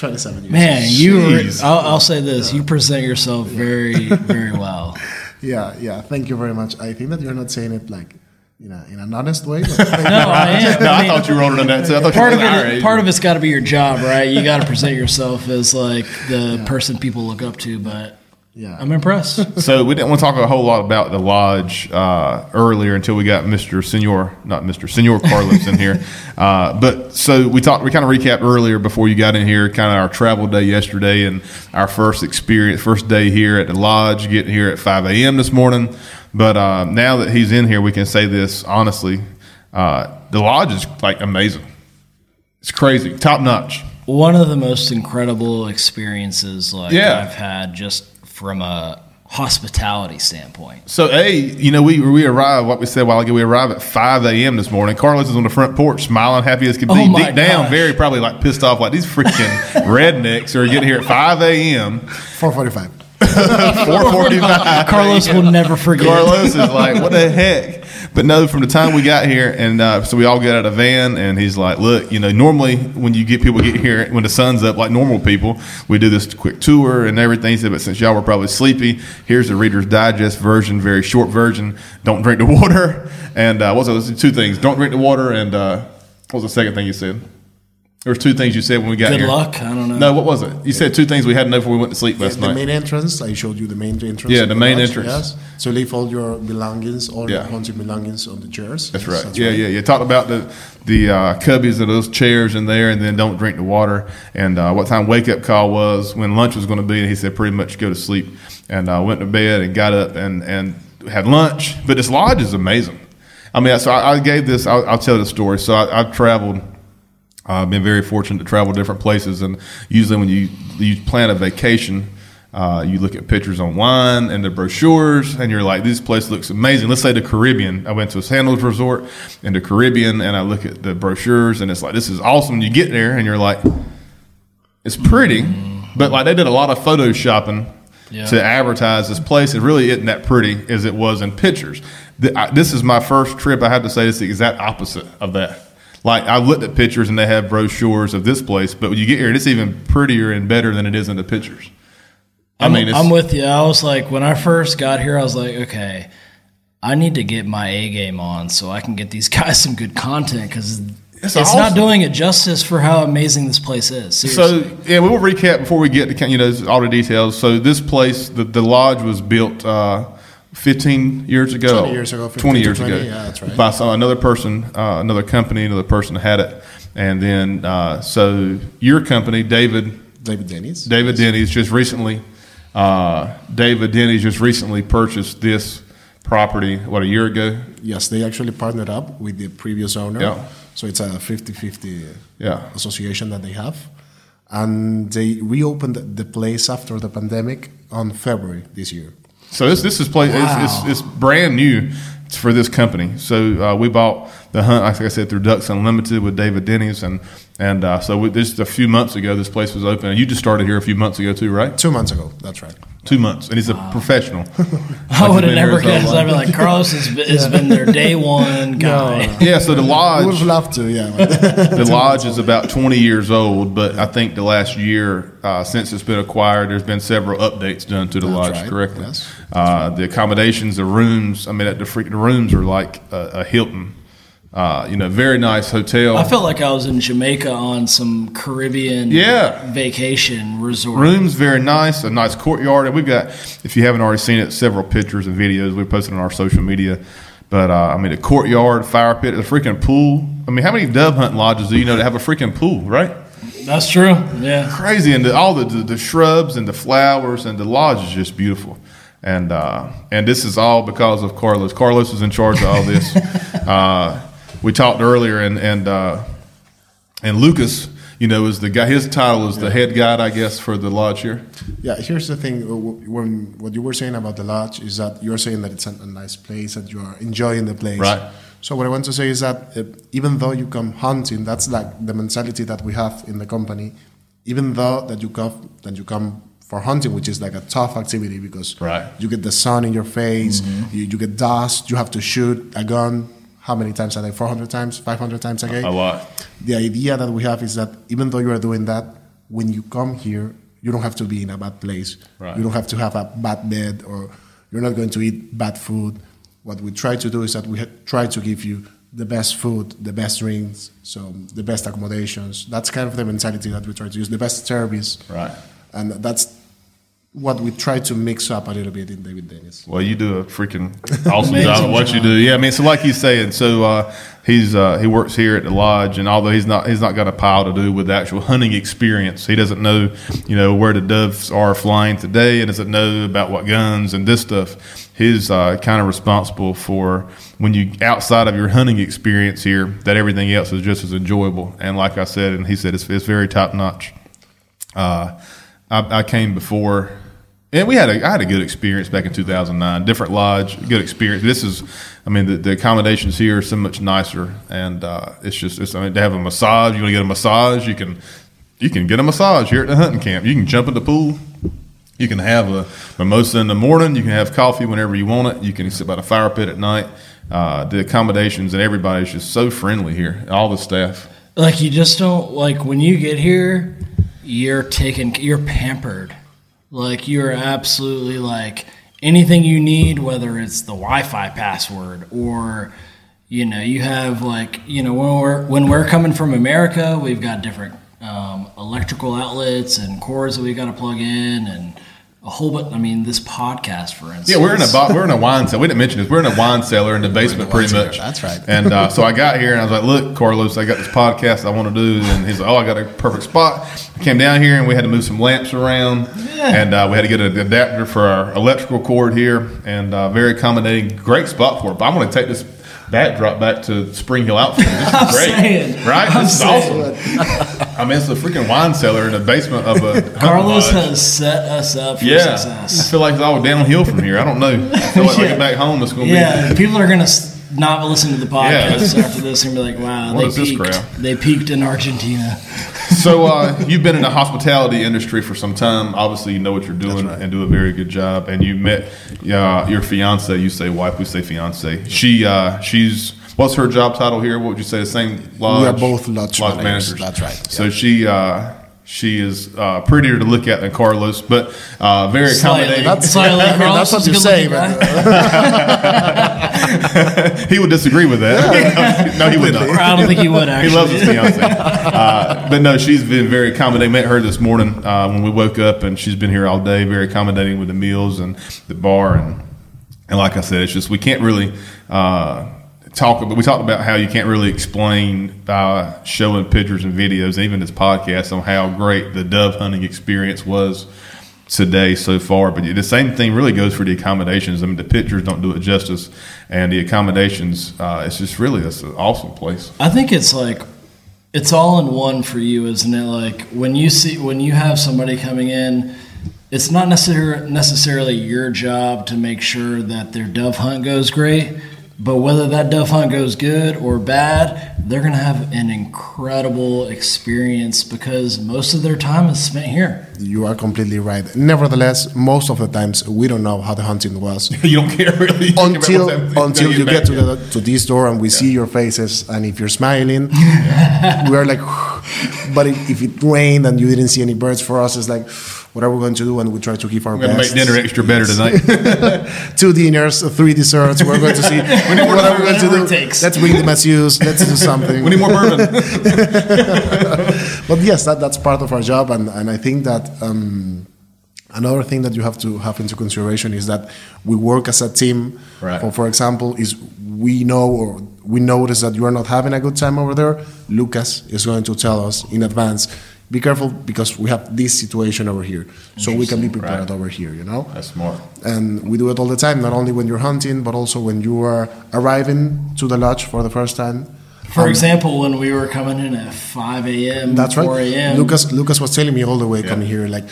27 years. Man, you were, I'll, I'll say this. You present yourself very, very well. Yeah, yeah. Thank you very much. I think that you're not saying it like, you know, in an honest way. No, I am. No, I I mean, thought you were older than that. too. I thought part of it, age. part of it's got to be your job, right? You got to present yourself as like the person people look up to. But Yeah. I'm impressed. So we didn't want to talk a whole lot about the lodge uh, earlier until we got Mr. Senor, not Mr. Senor Carlos in here. Uh, but so we talked, we kind of recapped earlier before you got in here, kind of our travel day yesterday and our first experience, first day here at the lodge, getting here at 5 a.m. this morning. But uh, now that he's in here, we can say this honestly. Uh, the lodge is like amazing. It's crazy, top notch. One of the most incredible experiences like Yeah. I've had just from a hospitality standpoint. So, a you know, we we arrived. What we said a while ago, we arrived at five a.m. this morning. Carlos is on the front porch, smiling, happy as could be. Oh, my Deep down, gosh. very probably like pissed off, like these freaking rednecks are getting here at five a.m. 445. Four forty-five. Carlos will never forget. Carlos is like, what the heck? But no, from the time we got here, and uh, so we all get out of van, and he's like, look, you know, normally when you get people get here when the sun's up, like normal people, we do this quick tour and everything. He said, but since y'all were probably sleepy, here's the Reader's Digest version, very short version. Don't drink the water, and uh, what's those two things? Don't drink the water, and uh, what was the second thing you said? There was two things you said when we got Good here. luck. I don't know. No, what was it? You said two things we had to know before we went to sleep last night. the night. main entrance, I showed you the main entrance. Yeah, of the main lodge, entrance. Yes. So leave all your belongings, all Yeah. your haunted belongings on the chairs. That's Yes, right. yeah, yeah. You talked about the the uh, cubbies of those chairs in there, and then don't drink the water. And uh, what time wake up call was when lunch was going to be, and he said pretty much go to sleep. And I uh, went to bed and got up and and had lunch. But this lodge is amazing. I mean, so I, I gave this. I'll, I'll tell the story. So I, I've traveled. I've been very fortunate to travel different places, and usually when you you plan a vacation, uh, you look at pictures online and the brochures, and you're like, "This place looks amazing." Let's say the Caribbean. I went to a Sandals resort in the Caribbean, and I look at the brochures, and it's like, "This is awesome." You get there, and you're like, "It's pretty," but like they did a lot of photoshopping Yeah. to advertise this place. It really isn't that pretty as it was in pictures. This is my first trip. I have to say it's the exact opposite of that. Like I looked at pictures and they have brochures of this place, but when you get here, it's even prettier and better than it is in the pictures. I I'm, mean, it's, I'm with you. I was like, when I first got here, I was like, okay, I need to get my A game on so I can get these guys some good content because It's it's, not doing it justice for how amazing this place is. Seriously. So yeah, we'll recap before we get to you know all the details. So this place, the, the lodge was built uh, 15 years ago. 20 years ago, 15 20 years 20, ago. yeah, that's right. By some, another person, uh, another company, another person had it, and then uh, so your company, David David Denies David Denies just recently. Uh, David Denies just recently purchased this property. What a year ago? Yes, they actually partnered up with the previous owner. Yeah. So it's a 50-50 Yeah. association that they have. And they reopened the place after the pandemic on February this year. So this this is place Wow. it's, it's, it's brand new for this company. So uh, we bought the hunt, like I said, through Ducks Unlimited with David Denies, and and uh, so we, just a few months ago, this place was open. And you just started here a few months ago too, right? Two months ago, that's right. Two months, and he's a professional. I would have never so guessed. I'd be like, Carlos has been, has been their day one guy. yeah. So the We would lodge, have loved to, yeah. the lodge is about 20 years old, but I think the last year uh, since it's been acquired, there's been several updates done to the That's lodge. right, Correctly, yes. uh, the accommodations, the rooms. I mean, the, the rooms are like a, a Hilton. Uh, you know, very nice hotel. I felt like I was in Jamaica on some Caribbean Yeah. vacation resort. Room's very nice, a nice courtyard, and we've got, if you haven't already seen it, several pictures and videos we posted on our social media. But uh, I mean, a courtyard, fire pit, a freaking pool. I mean, how many dove hunting lodges do you know that have a freaking pool, right? That's true. Yeah. Crazy, and the, all the, the the shrubs and the flowers and the lodge is just beautiful. And uh, and this is all because of Carlos. Carlos is in charge of all this. uh, we talked earlier, and and uh, and Lucas, you know, is the guy. His title is the head guide, I guess, for the lodge here. Yeah, here's the thing. When what you were saying about the lodge is that you're saying that it's a, nice place that you are enjoying the place. Right. So what I want to say is that uh, even though you come hunting, that's like the mentality that we have in the company. Even though that you come that you come for hunting, which is like a tough activity because Right. you get the sun in your face, you, you get dust, you have to shoot a gun. How many times a day? 400 times? 500 times a day? A lot. the idea that we have is that even though you are doing that, when you come here, you don't have to be in a bad place. Right. You don't have to have a bad bed or you're not going to eat bad food. What we try to do is that we try to give you the best food, the best drinks, so the best accommodations. That's kind of the mentality that we try to use, the best service. Right. And that's what we try to mix up a little bit in David Denies. Well, you do a freaking awesome job at what you do. Yeah, I mean, so like he's saying, so uh, he's uh, he works here at the lodge, and although he's not he's not got a pile to do with the actual hunting experience, he doesn't know you know where the doves are flying today, and doesn't know about what guns and this stuff. He's uh, kind of responsible for when you outside of your hunting experience here, that everything else is just as enjoyable. And like I said, and he said, it's, it's very top notch. Uh, I, I came before, and we had a I had a good experience back in 2009. Different lodge, good experience. This is, I mean, the, the accommodations here are so much nicer, and uh, it's just it's, I mean, they have a massage. You want to get a massage, you can you can get a massage here at the hunting camp. You can jump in the pool. You can have a mimosa in the morning. You can have coffee whenever you want it. You can sit by the fire pit at night. Uh, the accommodations and everybody's just so friendly here. All the staff. Like you just don't like when you get here, you're taken, you're pampered. Like you're absolutely like anything you need, whether it's the Wi-Fi password or you know you have like you know when we're when we're coming from America, we've got different um, electrical outlets and cords that we got to plug in and a whole but I mean this podcast for instance. Yeah, we're in a we're in a wine cellar. We didn't mention this. We're in a wine cellar in the basement, wine pretty cellar, much. that's right. And uh, so I got here and I was like, "Look, Carlos, I got this podcast I want to do." And he's like, "Oh, I got a perfect spot." I came down here and we had to move some lamps around, and uh, we had to get an adapter for our electrical cord here, and uh, very accommodating. Great spot for it. But I'm going to take this backdrop back to Spring Hill Outfitters. This is I'm great, saying. right? I'm this is saying. awesome. I mean, it's a freaking wine cellar in the basement of a Carlos lodge. has set us up for Yeah, I feel like it's all downhill from here. I don't know. I feel like when I get back home, it's going to Yeah, people are gonna not listen to the Yeah. podcast after this and be like, "Wow, What they peaked. crap? They peaked in Argentina." So uh, you've been in the hospitality industry for some time. Obviously, you know what you're doing and do a very good job. And you met uh, your fiance. You say wife, we say fiance. She uh, she's what's her job title here? What would you say? The same lodge. We are both lodge managers. managers. That's right. So she. Uh, she is uh, prettier to look at than Carlos, but uh, very Slightly. accommodating. That's, Slightly, that's Carlos what is a you good say, looking but he would disagree with that. no, he would not. I don't think he would actually. He loves his fiance. Uh, but no, she's been very accommodating. Met her this morning uh, when we woke up, and she's been here all day. Very accommodating with the meals and the bar, and and like I said, it's just we can't really uh, talk. But we talked about how you can't really explain by showing pictures and videos, even this podcast, on how great the dove hunting experience was today so far. But the same thing really goes for the accommodations. I mean, the pictures don't do it justice, and the accommodations. Uh, it's just really it's an awesome place. I think it's like it's all in one for you, isn't it? Like when you see when you have somebody coming in, it's not necessar- necessarily your job to make sure that their dove hunt goes great, but whether that dove hunt goes good or bad, they're going to have an incredible experience because most of their time is spent here. you are completely right. Nevertheless, most of the times we don't know how the hunting was. You don't care really. You until what's until you get to the to this door and we see your faces and if you're smiling we are like but if, if it rained and you didn't see any birds for us it's like whatever we're going to do, and we try to give our We're going to best. make dinner extra better tonight. Two dinners, three desserts. We're going to see We need whatever we're going to do. takes. Let's bring the masseuse. Let's do something. we need more bourbon. but yes, that, that's part of our job, and, and I think that um, another thing that you have to have into consideration is that we work as a team. Right. For, for example, is we know or we notice that you are not having a good time over there. Lucas is going to tell us in advance. Be careful because we have this situation over here, so we can be prepared Right. over here. You know That's smart. and we do it all the time not only when you're hunting but also when you are arriving to the lodge for the first time For um, example, when we were coming in at 5 a.m., that's 4 right a.m. lucas lucas was telling me all the way coming here like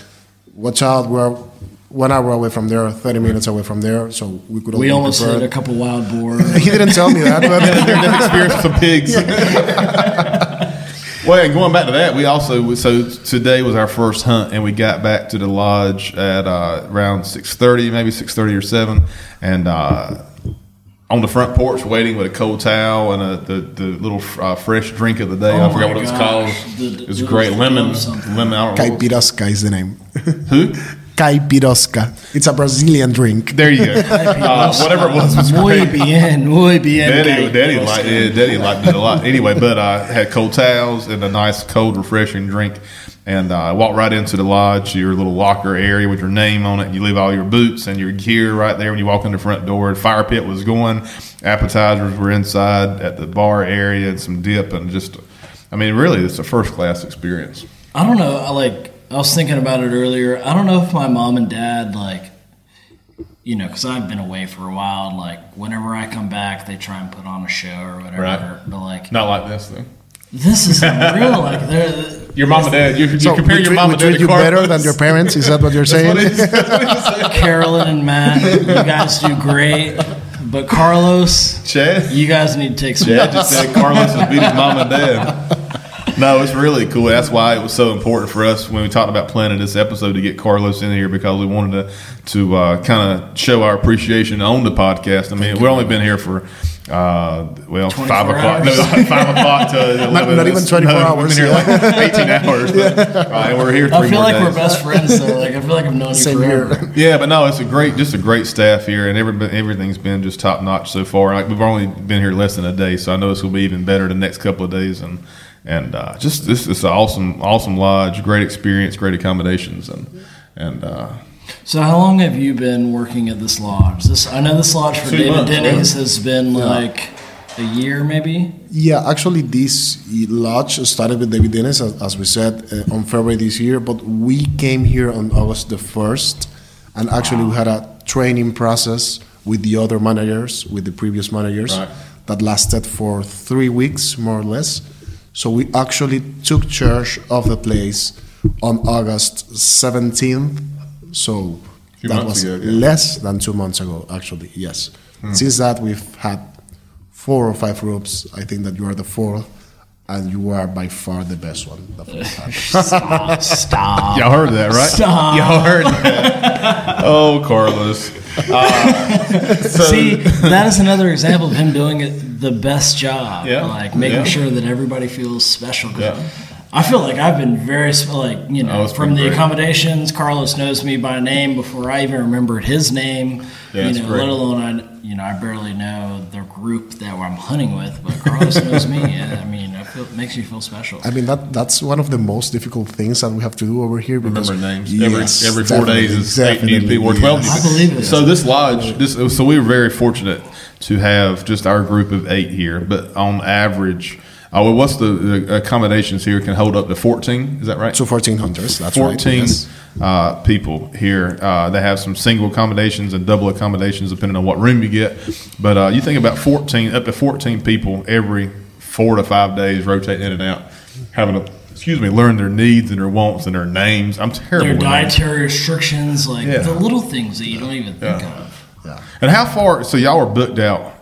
watch out we're one hour away from there 30 minutes away from there so we could all we almost prepared. hit a couple wild boars. he didn't tell me that but Near-death experience with some pigs. well, and going back to that, we also so today was our first hunt, and we got back to the lodge at uh, around six thirty, maybe six thirty or seven, and. Uh, on the front porch, waiting with a cold towel and a, the the little uh, fresh drink of the day. Oh I forgot what it was called. The- it was the- great the- lemon, something. lemon. I don't know Caipirosca is the name. Who? Caipirosca. It's a Brazilian drink. There you go. Uh, whatever it was was Muy great. bien, muy bien. Daddy, Daddy liked it. Daddy liked it a lot. Anyway, but I had cold towels and a nice, cold, refreshing drink. And uh, I walked right into the lodge, your little locker area with your name on it. You leave all your boots and your gear right there when you walk in the front door. The fire pit was going. Appetizers were inside at the bar area and some dip and just, I mean, really, it's a first class experience. I don't know. I like. I was thinking about it earlier. I don't know if my mom and dad like, you know, because I've been away for a while. Like, whenever I come back, they try and put on a show or whatever. Right. But like, Not like this, though. this is unreal. like, they're Your mom and dad, you're, you're So comparing we your mom and dad treat to you better than your parents. Is that what you're saying? What is- what is it? Carolyn and Matt. You guys do great. But Carlos, Chad? you guys need to take some. Dad just said Carlos has beat his mom and dad. No, it's really cool. That's why it was so important for us when we talked about planning this episode to get Carlos in here because we wanted to to uh, kind of show our appreciation on the podcast. I mean, we've only been here for uh, well five o'clock, no, five o'clock to 11. not even 24 no, hours, We've been here like 18 hours, but, uh, and we're here. Three I feel more like days. we're best friends though. Like I feel like I've known you Same forever. here. Yeah, but no, it's a great, just a great staff here, and every, everything's been just top notch so far. Like we've only been here less than a day, so I know this will be even better the next couple of days, and and uh, just this is an awesome, awesome lodge, great experience, great accommodations, and and uh, So how long have you been working at this lodge? This I know this lodge for David months, Denies has been like a year maybe. Yeah, actually, this lodge started with David Denies, as, as we said, uh, on February this year. But we came here on August the first, and actually we had a training process with the other managers, with the previous managers, Right. that lasted for three weeks more or less. So we actually took charge of the place on August seventeenth. So that was ago, yeah. less than two months ago, actually. Yes. Hmm. Since that, we've had four or five groups. I think that you are the fourth, and you are by far the best one. The fourth. Stop. Stop. y'all heard that, right? Stop. Y'all heard that? oh, Carlos. Uh, so, See, that is another example of him doing it the best job. Yeah. Like making Yeah. sure that everybody feels special. Yeah. I feel like I've been very like you know Oh, from the great. accommodations. Carlos knows me by name before I even remembered his name. Yeah, you know, great. let alone I you know I barely know the group that I'm hunting with, but Carlos knows me. And, I mean, I feel it makes me feel special. I mean that that's one of the most difficult things that we have to do over here. Because, remember names. Yes, every every four days definitely, is eight new definitely, people or twelve. yes. new I believe it. So this lodge, this so we were very fortunate to have just our group of eight here. But on average, oh, well, what's the, the accommodations here can hold up to fourteen? Is that right? So fourteen hunters. That's right. Fourteen yes. Uh, people here. Uh, they have some single accommodations and double accommodations depending on what room you get. But uh, you think about fourteen, up to fourteen people every four to five days, rotating in and out, having to excuse me, learn their needs and their wants and their names. I'm terrible. Their with names. dietary restrictions, like Yeah. the little things that you don't even think Yeah. of. And how far? So y'all are booked out.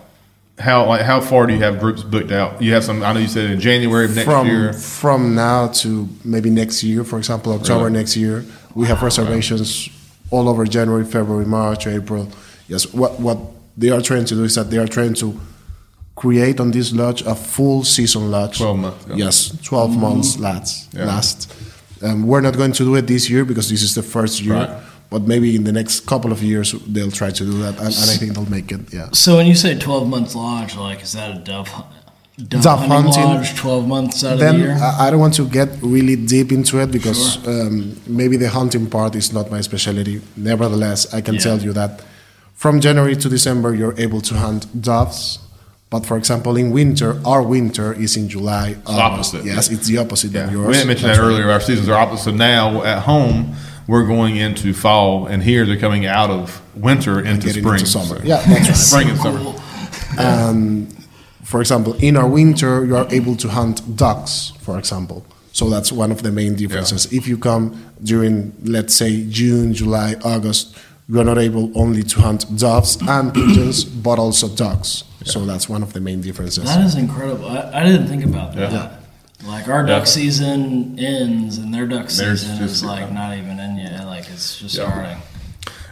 How like how far do you have groups booked out? You have some. I know you said in January of next from year. from now to maybe next year, for example, October Really? next year, we have reservations all over January, February, March, April. Yes, what what they are trying to do is that they are trying to create on this lodge a full season lodge. 12 months, yeah. Yes, 12 months last Yeah. last, Um, we're not going to do it this year because this is the first year. Right. But maybe in the next couple of years they'll try to do that, and, and I think they'll make it. Yeah. So when you say 12 months lodge, like is that a dove, hu- dove, Dove hunting, hunting. lodge 12 months out of the Then year? I, I don't want to get really deep into it because um, maybe the hunting part is not my specialty. Nevertheless, I can Yeah. tell you that from January to December you're able to hunt doves. But for example, in winter, our winter is in July. August. opposite. Yes, it's the opposite Yeah. than yours. We didn't mention that earlier. Our seasons are opposite. So now at home, we're going into fall, and here they're coming out of winter into spring. into summer. So- Yeah, that's right. spring and summer. For example, in our winter, you are able to hunt ducks, for example. So that's one of the main differences. If you come during, let's say, June, July, August, you are not able only to hunt doves and pigeons, but also ducks. So that's one of the main differences. that is incredible. I, I didn't think about that. Yeah. Like our Yeah. duck season ends and their duck Theirs season just- is like not even in yet. Like it's just Yeah. starting.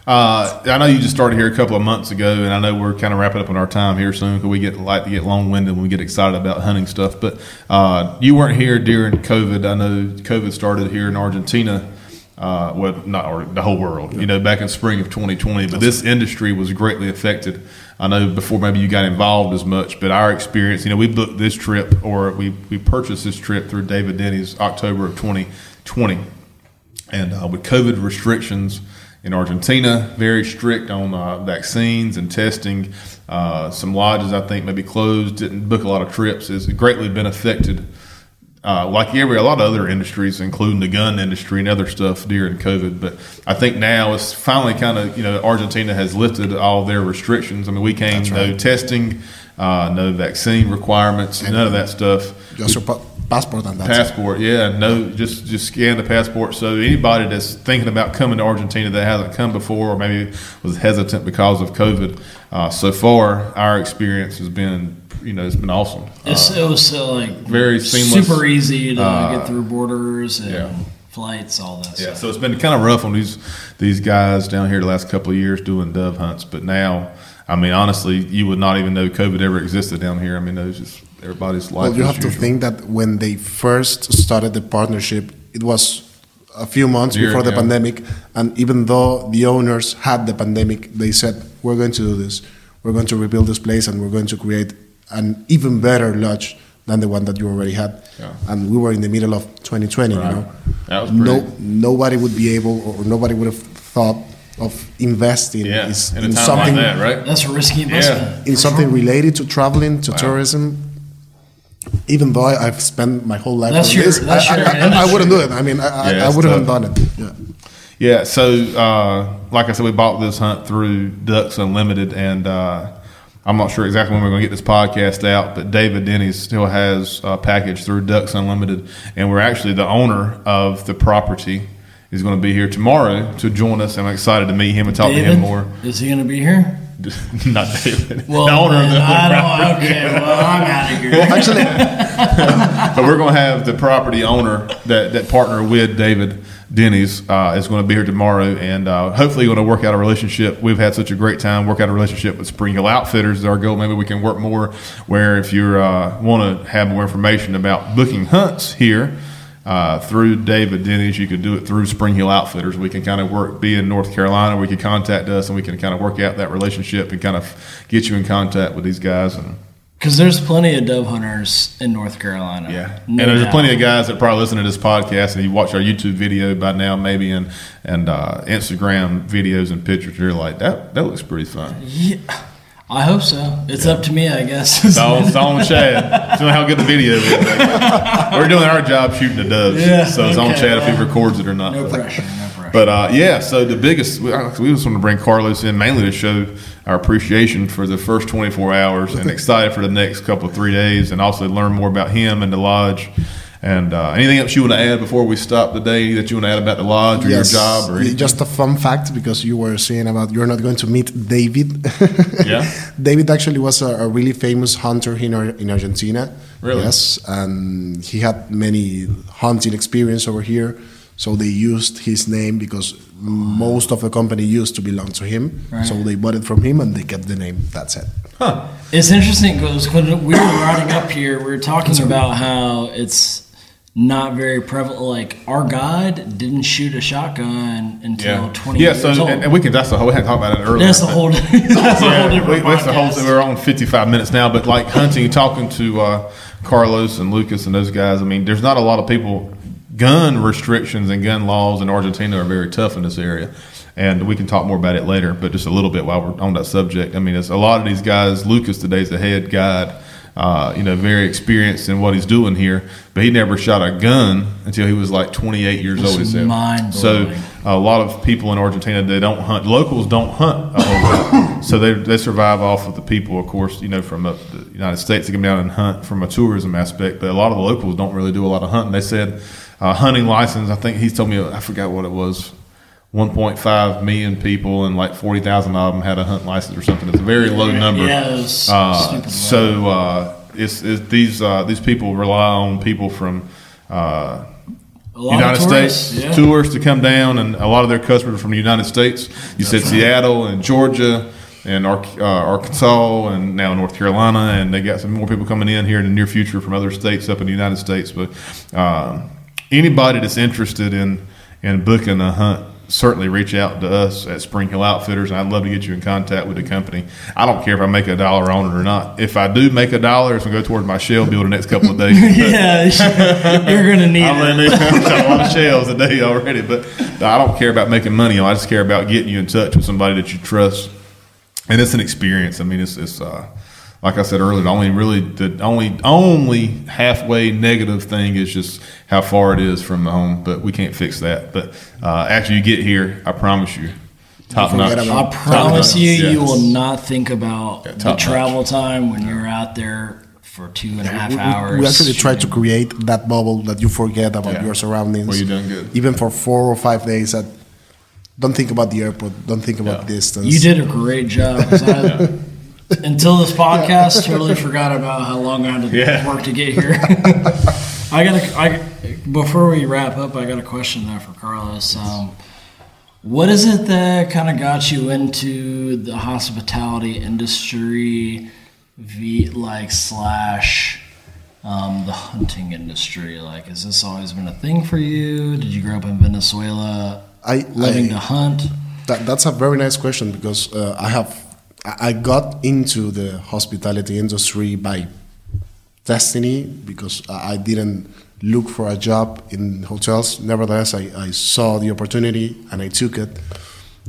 Uh, I know you just started here a couple of months ago, and I know we're kind of wrapping up on our time here soon because we get like to get long winded when we get excited about hunting stuff. But uh, you weren't here during COVID. I know COVID started here in Argentina. Uh, well, not or the whole world, you know, back in spring of 2020. But this industry was greatly affected. I know before maybe you got involved as much, but our experience, you know, we booked this trip or we, we purchased this trip through David Denies October of 2020. And uh, with COVID restrictions in Argentina, very strict on uh, vaccines and testing. Uh, some lodges, I think, maybe closed, didn't book a lot of trips. It's greatly been affected, uh, like every a lot of other industries, including the gun industry and other stuff during COVID. But I think now it's finally kind of you know Argentina has lifted all their restrictions. I mean, we came no testing, uh, no vaccine requirements, none of that stuff Just your pa- passport and that's it. passport yeah no just just scan the passport so anybody that's thinking about coming to argentina that hasn't come before or maybe was hesitant because of covid uh, so far our experience has been you know it's been awesome It's, it was so like very seamless. super easy to Uh, get through borders and yeah. flights, all that. yeah stuff. so it's been kind of rough on these these guys down here the last couple of years doing dove hunts but now i mean honestly you would not even know covid ever existed down here i mean it was just everybody's life Well, you as have to think that when they first started the partnership, it was a few months Year, before the yeah. pandemic, and even though the owners had the pandemic, they said, "We're going to do this. We're going to rebuild this place, and we're going to create an even better lodge than the one that you already had." Yeah. And we were in the middle of 2020. Right. You know, That was no, nobody would be able, or nobody would have thought of investing yeah is- in in something like that right That's a risky investment. Yeah. in something related to traveling to Wow. tourism even though I, i've spent my whole life That's on your- this that's I, your I, I, I wouldn't do it. I mean i, I, Yeah, I it's wouldn't have done it. Yeah. Yeah, so uh, like I said, we bought this hunt through Ducks Unlimited, and uh, I'm not sure exactly when we're going to get this podcast out, but David Denies still has a package through Ducks Unlimited, and we're actually the owner of the property. He's going to be here tomorrow to join us. I'm excited to meet him and talk to him more. is he going to be here? not David, Well, the owner of the, the I property. don't. Okay, well, I'm out of here. actually but we're going to have the property owner that, that partner with David Denies uh, is going to be here tomorrow, and uh, hopefully going to work out a relationship. We've had such a great time work out a relationship with Spring Hill Outfitters. Our goal. Maybe we can work more. Where if you uh, want to have more information about booking hunts here. Uh, through David Denies, you could do it through Spring Hill Outfitters. We can kind of work, be in North Carolina, we can contact us, and we can kind of work out that relationship and kind of get you in contact with these guys. And Because there's plenty of dove hunters in North Carolina. Yeah, No and there's doubt. plenty of guys that probably listen to this podcast and you watch our YouTube video by now, maybe and and uh, Instagram videos and pictures. You're like that. That looks pretty fun. Yeah, I hope so. It's up to me, I guess. It's all, it's all on Chad. It's on how good the video is. We're doing our job shooting the doves, Yeah, so it's on okay, Chad if he records it or not. no But- pressure. No pressure. But uh, yeah, so the biggest we, we just want to bring Carlos in mainly to show our appreciation for the first 24 hours and excited for the next couple of three days, and also learn more about him and the lodge. And uh, anything else you want to add before we stop today that you want to add about the lodge or yes. your job or anything? just a fun fact because you were saying about you're not going to meet david. Yeah. david actually was a, a really famous hunter in, Ar- in argentina. Really? yes and he had many hunting experience over here. So they used his name because most of the company used to belong to him. Right. so they bought it from him and they kept the name. That's it. It's interesting because when we were riding up here, we were talking about how it's not very prevalent. Like our guide didn't shoot a shotgun until Yeah, 20 yeah. years So old. and, and we can. That's the whole. We had to talk about it earlier. that's the whole. that's a whole different we, that's the whole thing. podcast. We're on 55 minutes now, but like hunting, talking to uh, Carlos and Lucas and those guys. I mean, there's not a lot of people. Gun restrictions and gun laws in Argentina are very tough in this area, and we can talk more about it later. But just a little bit while we're on that subject. I mean, it's a lot of these guys. Lucas today is the head guide. Uh, you know, very experienced in what he's doing here, but he never shot a gun until he was like 28 years It's old. He said. So a lot of people in Argentina they don't hunt. Locals don't hunt a whole lot, so they they survive off of the people, of course, you know, from the United States. They come down and hunt from a tourism aspect, but a lot of the locals don't really do a lot of hunting. They said uh, hunting license. I think he's told me I forgot what it was. 1.5 million people and like 40,000 of them had a hunt license or something. It's a very low number. Yeah, Uh, so uh, it's, it's these uh, these people rely on people from uh, A lot of United tourists, States yeah. tourists to come down, and a lot of their customers are from the United States. You said Seattle and Georgia and uh, Arkansas and now North Carolina, and they got some more people coming in here in the near future from other states up in the United States. But um, anybody that's interested in in booking a hunt. Certainly reach out to us at Spring Hill Outfitters, and I'd love to get you in contact with the company. I don't care if I make a dollar on it or not. If I do make a dollar, it's going to go toward my shell bill the next couple of days. yeah, you're gonna need I'm it. got a lot of shells a day already, but I don't care about making money on. I just care about getting you in touch with somebody that you trust, and it's an experience. I mean, it's it's uh, like I said earlier. The only really the only only halfway negative thing is just how far it is from the home, but we can't fix that. But uh, after you get here, I promise you, top notch. I promise Top you, notch, you yes. will not think about Yeah, the top notch. travel time when you're out there for two and a half we, we- hours. we actually try to create that bubble that you forget about Yeah. your surroundings. Well, you're doing good. Even for four or five days, that don't think about the airport, don't think about Yeah. distance. You did a great job. I, Until this podcast, totally forgot about how long I had to Yeah. work to get here. I got a, I, before we wrap up, I got a question there for Carlos. Um, what is it that kind of got you into the hospitality industry, v, like slash um, the hunting industry? Like, has this always been a thing for you? Did you grow up in Venezuela, I, loving I- to hunt? That, that's a very nice question because uh, I have I I got into the hospitality industry by destiny because I I didn't look for a job in hotels. Nevertheless, I, I saw the opportunity and I took it,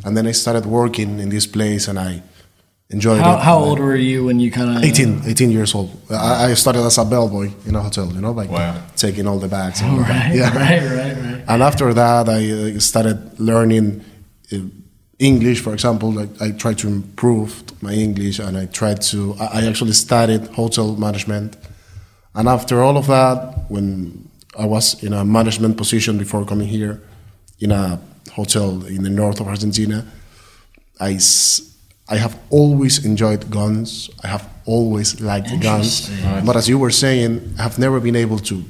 and then I started working in this place and I enjoyed How, it. how old were you when you kind of 18, 18 years old. I, I started as a bellboy in a hotel, you know, like Wow. taking all the bags. And all Yeah. right, right, right. And after that, I uh, started learning uh, English. For example, like I tried to improve my English, and I tried to. I I actually studied hotel management. And after all of that, when I was in a management position before coming here, in a hotel in the north of Argentina, I have always enjoyed guns. I have always liked guns. Interesting. But as you were saying, I have never been able to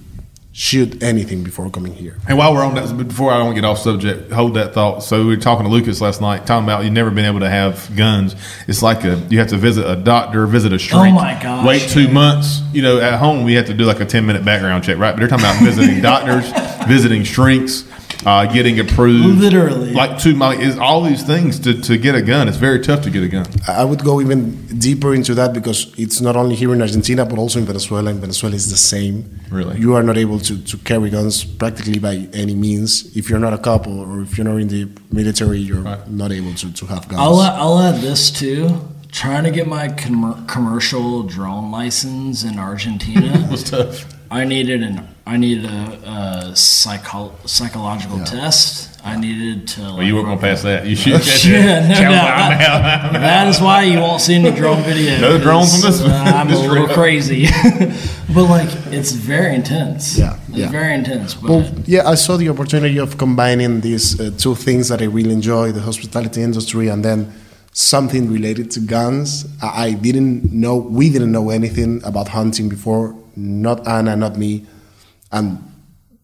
shoot anything before coming here. And while we're on that, before I don't get off subject, hold that thought. So we were talking to Lucas last night, talking about you've never been able to have guns. It's like a you have to visit a doctor, visit a shrink. Oh my gosh, Wait two dude. months. You know, at home we have to do like a ten minute background check, right? But they're talking about visiting doctors, visiting shrinks, uh, getting approved. Literally. like two. Like, is all these things to, to get a gun. It's very tough to get a gun. I would go even deeper into that because it's not only here in Argentina but also in Venezuela. In Venezuela, is the same. Really? you are not able to, to carry guns practically by any means. If you're not a couple or if you're not in the military, you're Right. not able to, to have guns. I'll, I'll add this too. Trying to get my com- commercial drone license in Argentina, It's tough. I needed an I needed a, a psycho- psychological test. I needed to. Well, you weren't gonna pass that. You should. Yeah, no Tell them doubt. I'm out. I'm out. That is why you won't see any drone videos. No drones from this- I'm a this little trip. crazy, but like it's very intense. Yeah, it's yeah. very intense. But Well, yeah, I saw the opportunity of combining these uh, two things that I really enjoy the hospitality industry and then something related to guns. I, I didn't know, we didn't know anything about hunting before, not Anna, not me. And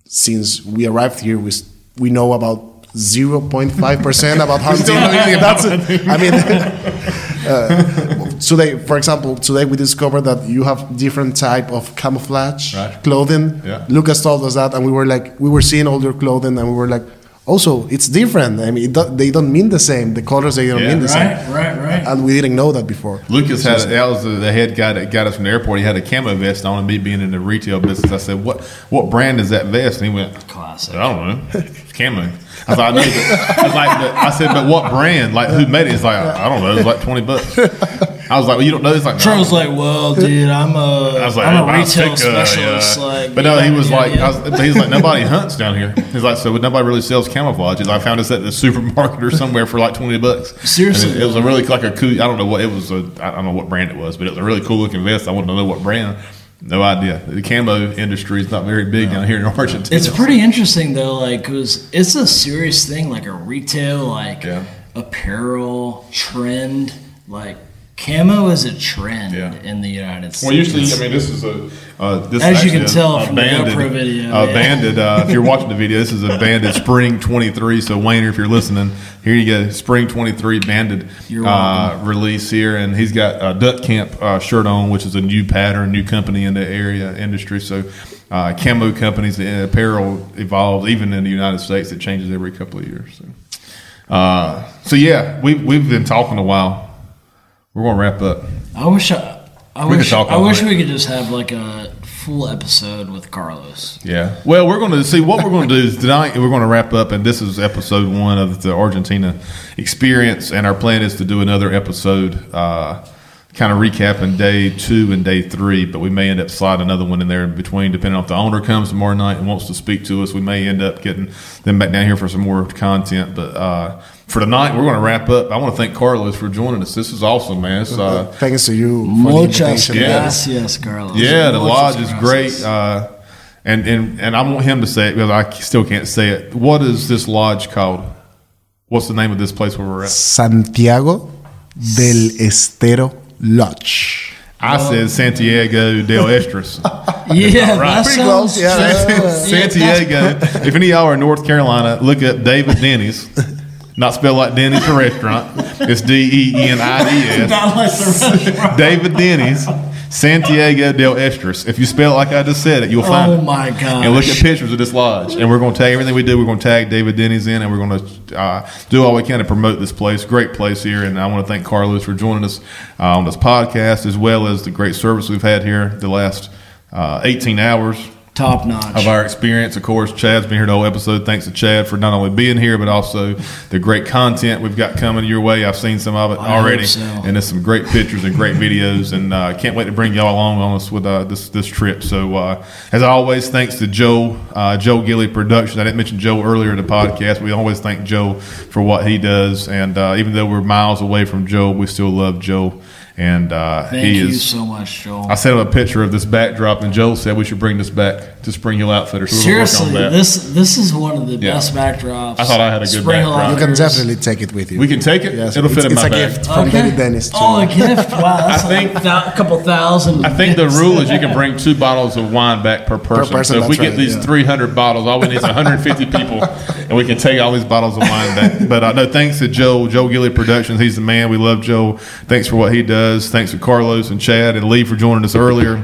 since we arrived here, we, we know about 0.5% about hunting. That's it. I mean, uh, today, for example, today we discovered that you have different type of camouflage Right. clothing. Yeah. Lucas told us that, and we were like, we were seeing all your clothing, and we were like, also, it's different. I mean, it do, they don't mean the same. The colors they don't Yeah. mean the Right, same. right, right. And we didn't know that before. Lucas had that was the, the head guy that got us from the airport. He had a camo vest on, and me being in the retail business, I said, "What what brand is that vest?" And he went, Classic. I don't know, it's camo. I thought I knew. But, I was like, but, I said, but what brand? Like who made it? He's like, I don't know. It's like twenty bucks. I was like, well, you don't know. It's like no. Charles like, well, dude, I'm a, I was like, I'm a "Well, I'll retail uh, specialist. yeah." Like, but no, he was like, was, he's like, nobody hunts down here. He's like, so nobody really sells camouflage. He's like, I found this at the supermarket or somewhere for like twenty bucks. Seriously, it, it was a really like a cool. I don't know what it was. A, I don't know what brand it was, but it was a really cool looking vest. I wanted to know what brand. No idea. The camo industry is not very big down here in Argentina. It's pretty interesting though, like, cause it's a serious thing, like a retail, like Yeah. apparel trend. Like, camo is a trend Yeah. in the United States. Well, usually, I mean, this is a. Uh, this As is you can tell a, from the banded, GoPro video, a yeah. banded. Uh, if you're watching the video, this is a banded Spring 23. So, Wayner, if you're listening, here you go, Spring 23 banded You're uh, welcome. release here, and he's got a Duck Camp uh, shirt on, which is a new pattern, new company in the area industry. So, uh, camo companies, the apparel evolves even in the United States. It changes every couple of years. So, uh, so yeah, we we've been talking a while. We're gonna wrap up. I wish I, I We could wish talk I all wish night. we could just have like a full episode with Carlos. Yeah. Well, we're going to see what we're going to do is tonight. We're going to wrap up, and this is episode one of the Argentina experience. And our plan is to do another episode, uh, kind of recapping day two and day three. But we may end up sliding another one in there in between, depending on if the owner comes tomorrow night and wants to speak to us. We may end up getting them back down here for some more content. But uh, for tonight, we're going to wrap up. I want to thank Carlos for joining us. This is awesome, man. It's, uh, Thanks to you. For the Muchas invitation. Yeah. gracias, Carlos. Yeah, the Muchas lodge is great. Uh, and, and and I want him to say it because I still can't say it. What is this lodge called? What's the name of this place where we're at? Santiago del Estero Lodge. I said Santiago del Estros. Yeah, Right. that Pretty sounds close, yeah. Yeah, Santiago. if any of y'all are in North Carolina, look up David Denies. Not spelled like Denny's restaurant. It's D E E N I D S. Not like the restaurant. David Denies, Santiago del Estros. If you spell it like I just said it, you'll find Oh it. my gosh. and look at pictures of this lodge. And we're going to tag everything we do. We're going to tag David Denies in, and we're going to uh, do all we can to promote this place. Great place here, and I want to thank Carlos for joining us uh, on this podcast, as well as the great service we've had here the last uh, 18 hours Top notch. of our experience. Of course, Chad's been here the whole episode. Thanks to Chad for not only being here, but also the great content we've got coming your way. I've seen some of it I already, so. and there's some great pictures and great videos. And uh, can't wait to bring y'all along on us with uh, this this trip. So, uh, as always, thanks to Joe uh, Joe Gilly Productions. I didn't mention Joe earlier in the podcast. We always thank Joe for what he does, and uh, even though we're miles away from Joe, we still love Joe. And uh, Thank he you is so much, Joel. I sent him a picture of this backdrop, and Joel said we should bring this back to Spring Hill Outfitters. So we're gonna work on Seriously, that. this this is one of the Yeah. best backdrops. I thought I had a good Spring backdrop. You can definitely take it with you. we can take it. Yes, It'll it's, fit in my bag. it's a gift from Okay. David Denies. Too. Oh, a gift! Wow, that's I like think- a couple thousand. I think the rule is you can bring two bottles of wine back per person. person, so if we that's get right, these yeah. 300 bottles, all we need is 150 people, and we can take all these bottles of wine back. But uh, no, thanks to Joe, Joe Gilly Productions. He's the man. We love Joe. Thanks for what he does. Thanks to Carlos and Chad and Lee for joining us earlier.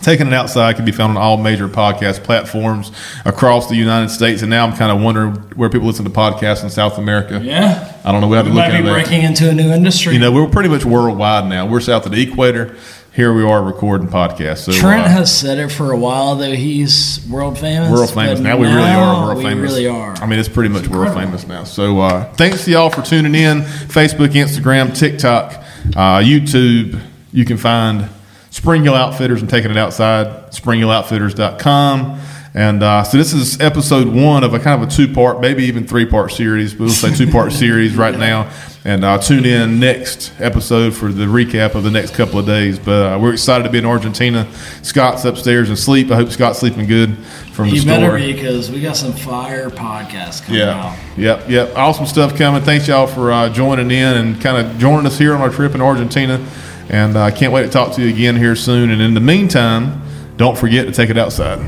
Taking It Outside can be found on all major podcast platforms across the United States. And now I'm kind of wondering where people listen to podcasts in South America. yeah, I don't know. We have to we look might be that. breaking into a new industry. You know, we're pretty much worldwide now. We're south of the equator. Here we are recording podcasts. So, Trent uh, has said it for a while though. He's world famous. world famous but now. We really are world we famous. really are. I mean, it's pretty much world famous now. So, uh, thanks to y'all for tuning in. Facebook, Instagram, TikTok, uh, YouTube. You can find Spring Hill Outfitters and taking it outside. SpringHillOutfitters.com. And uh, so this is episode one of a kind of a two-part, maybe even three-part series. But we'll say two-part series right now. And uh, tune in next episode for the recap of the next couple of days. But uh, we're excited to be in Argentina. Scott's upstairs and sleep. I hope Scott's sleeping good from the You store. better be because we got some fire podcasts coming Yeah. out. Yep. Yep. Awesome stuff coming. Thanks y'all for uh, joining in and kind of joining us here on our trip in Argentina. And I uh, can't wait to talk to you again here soon. And in the meantime, don't forget to take it outside.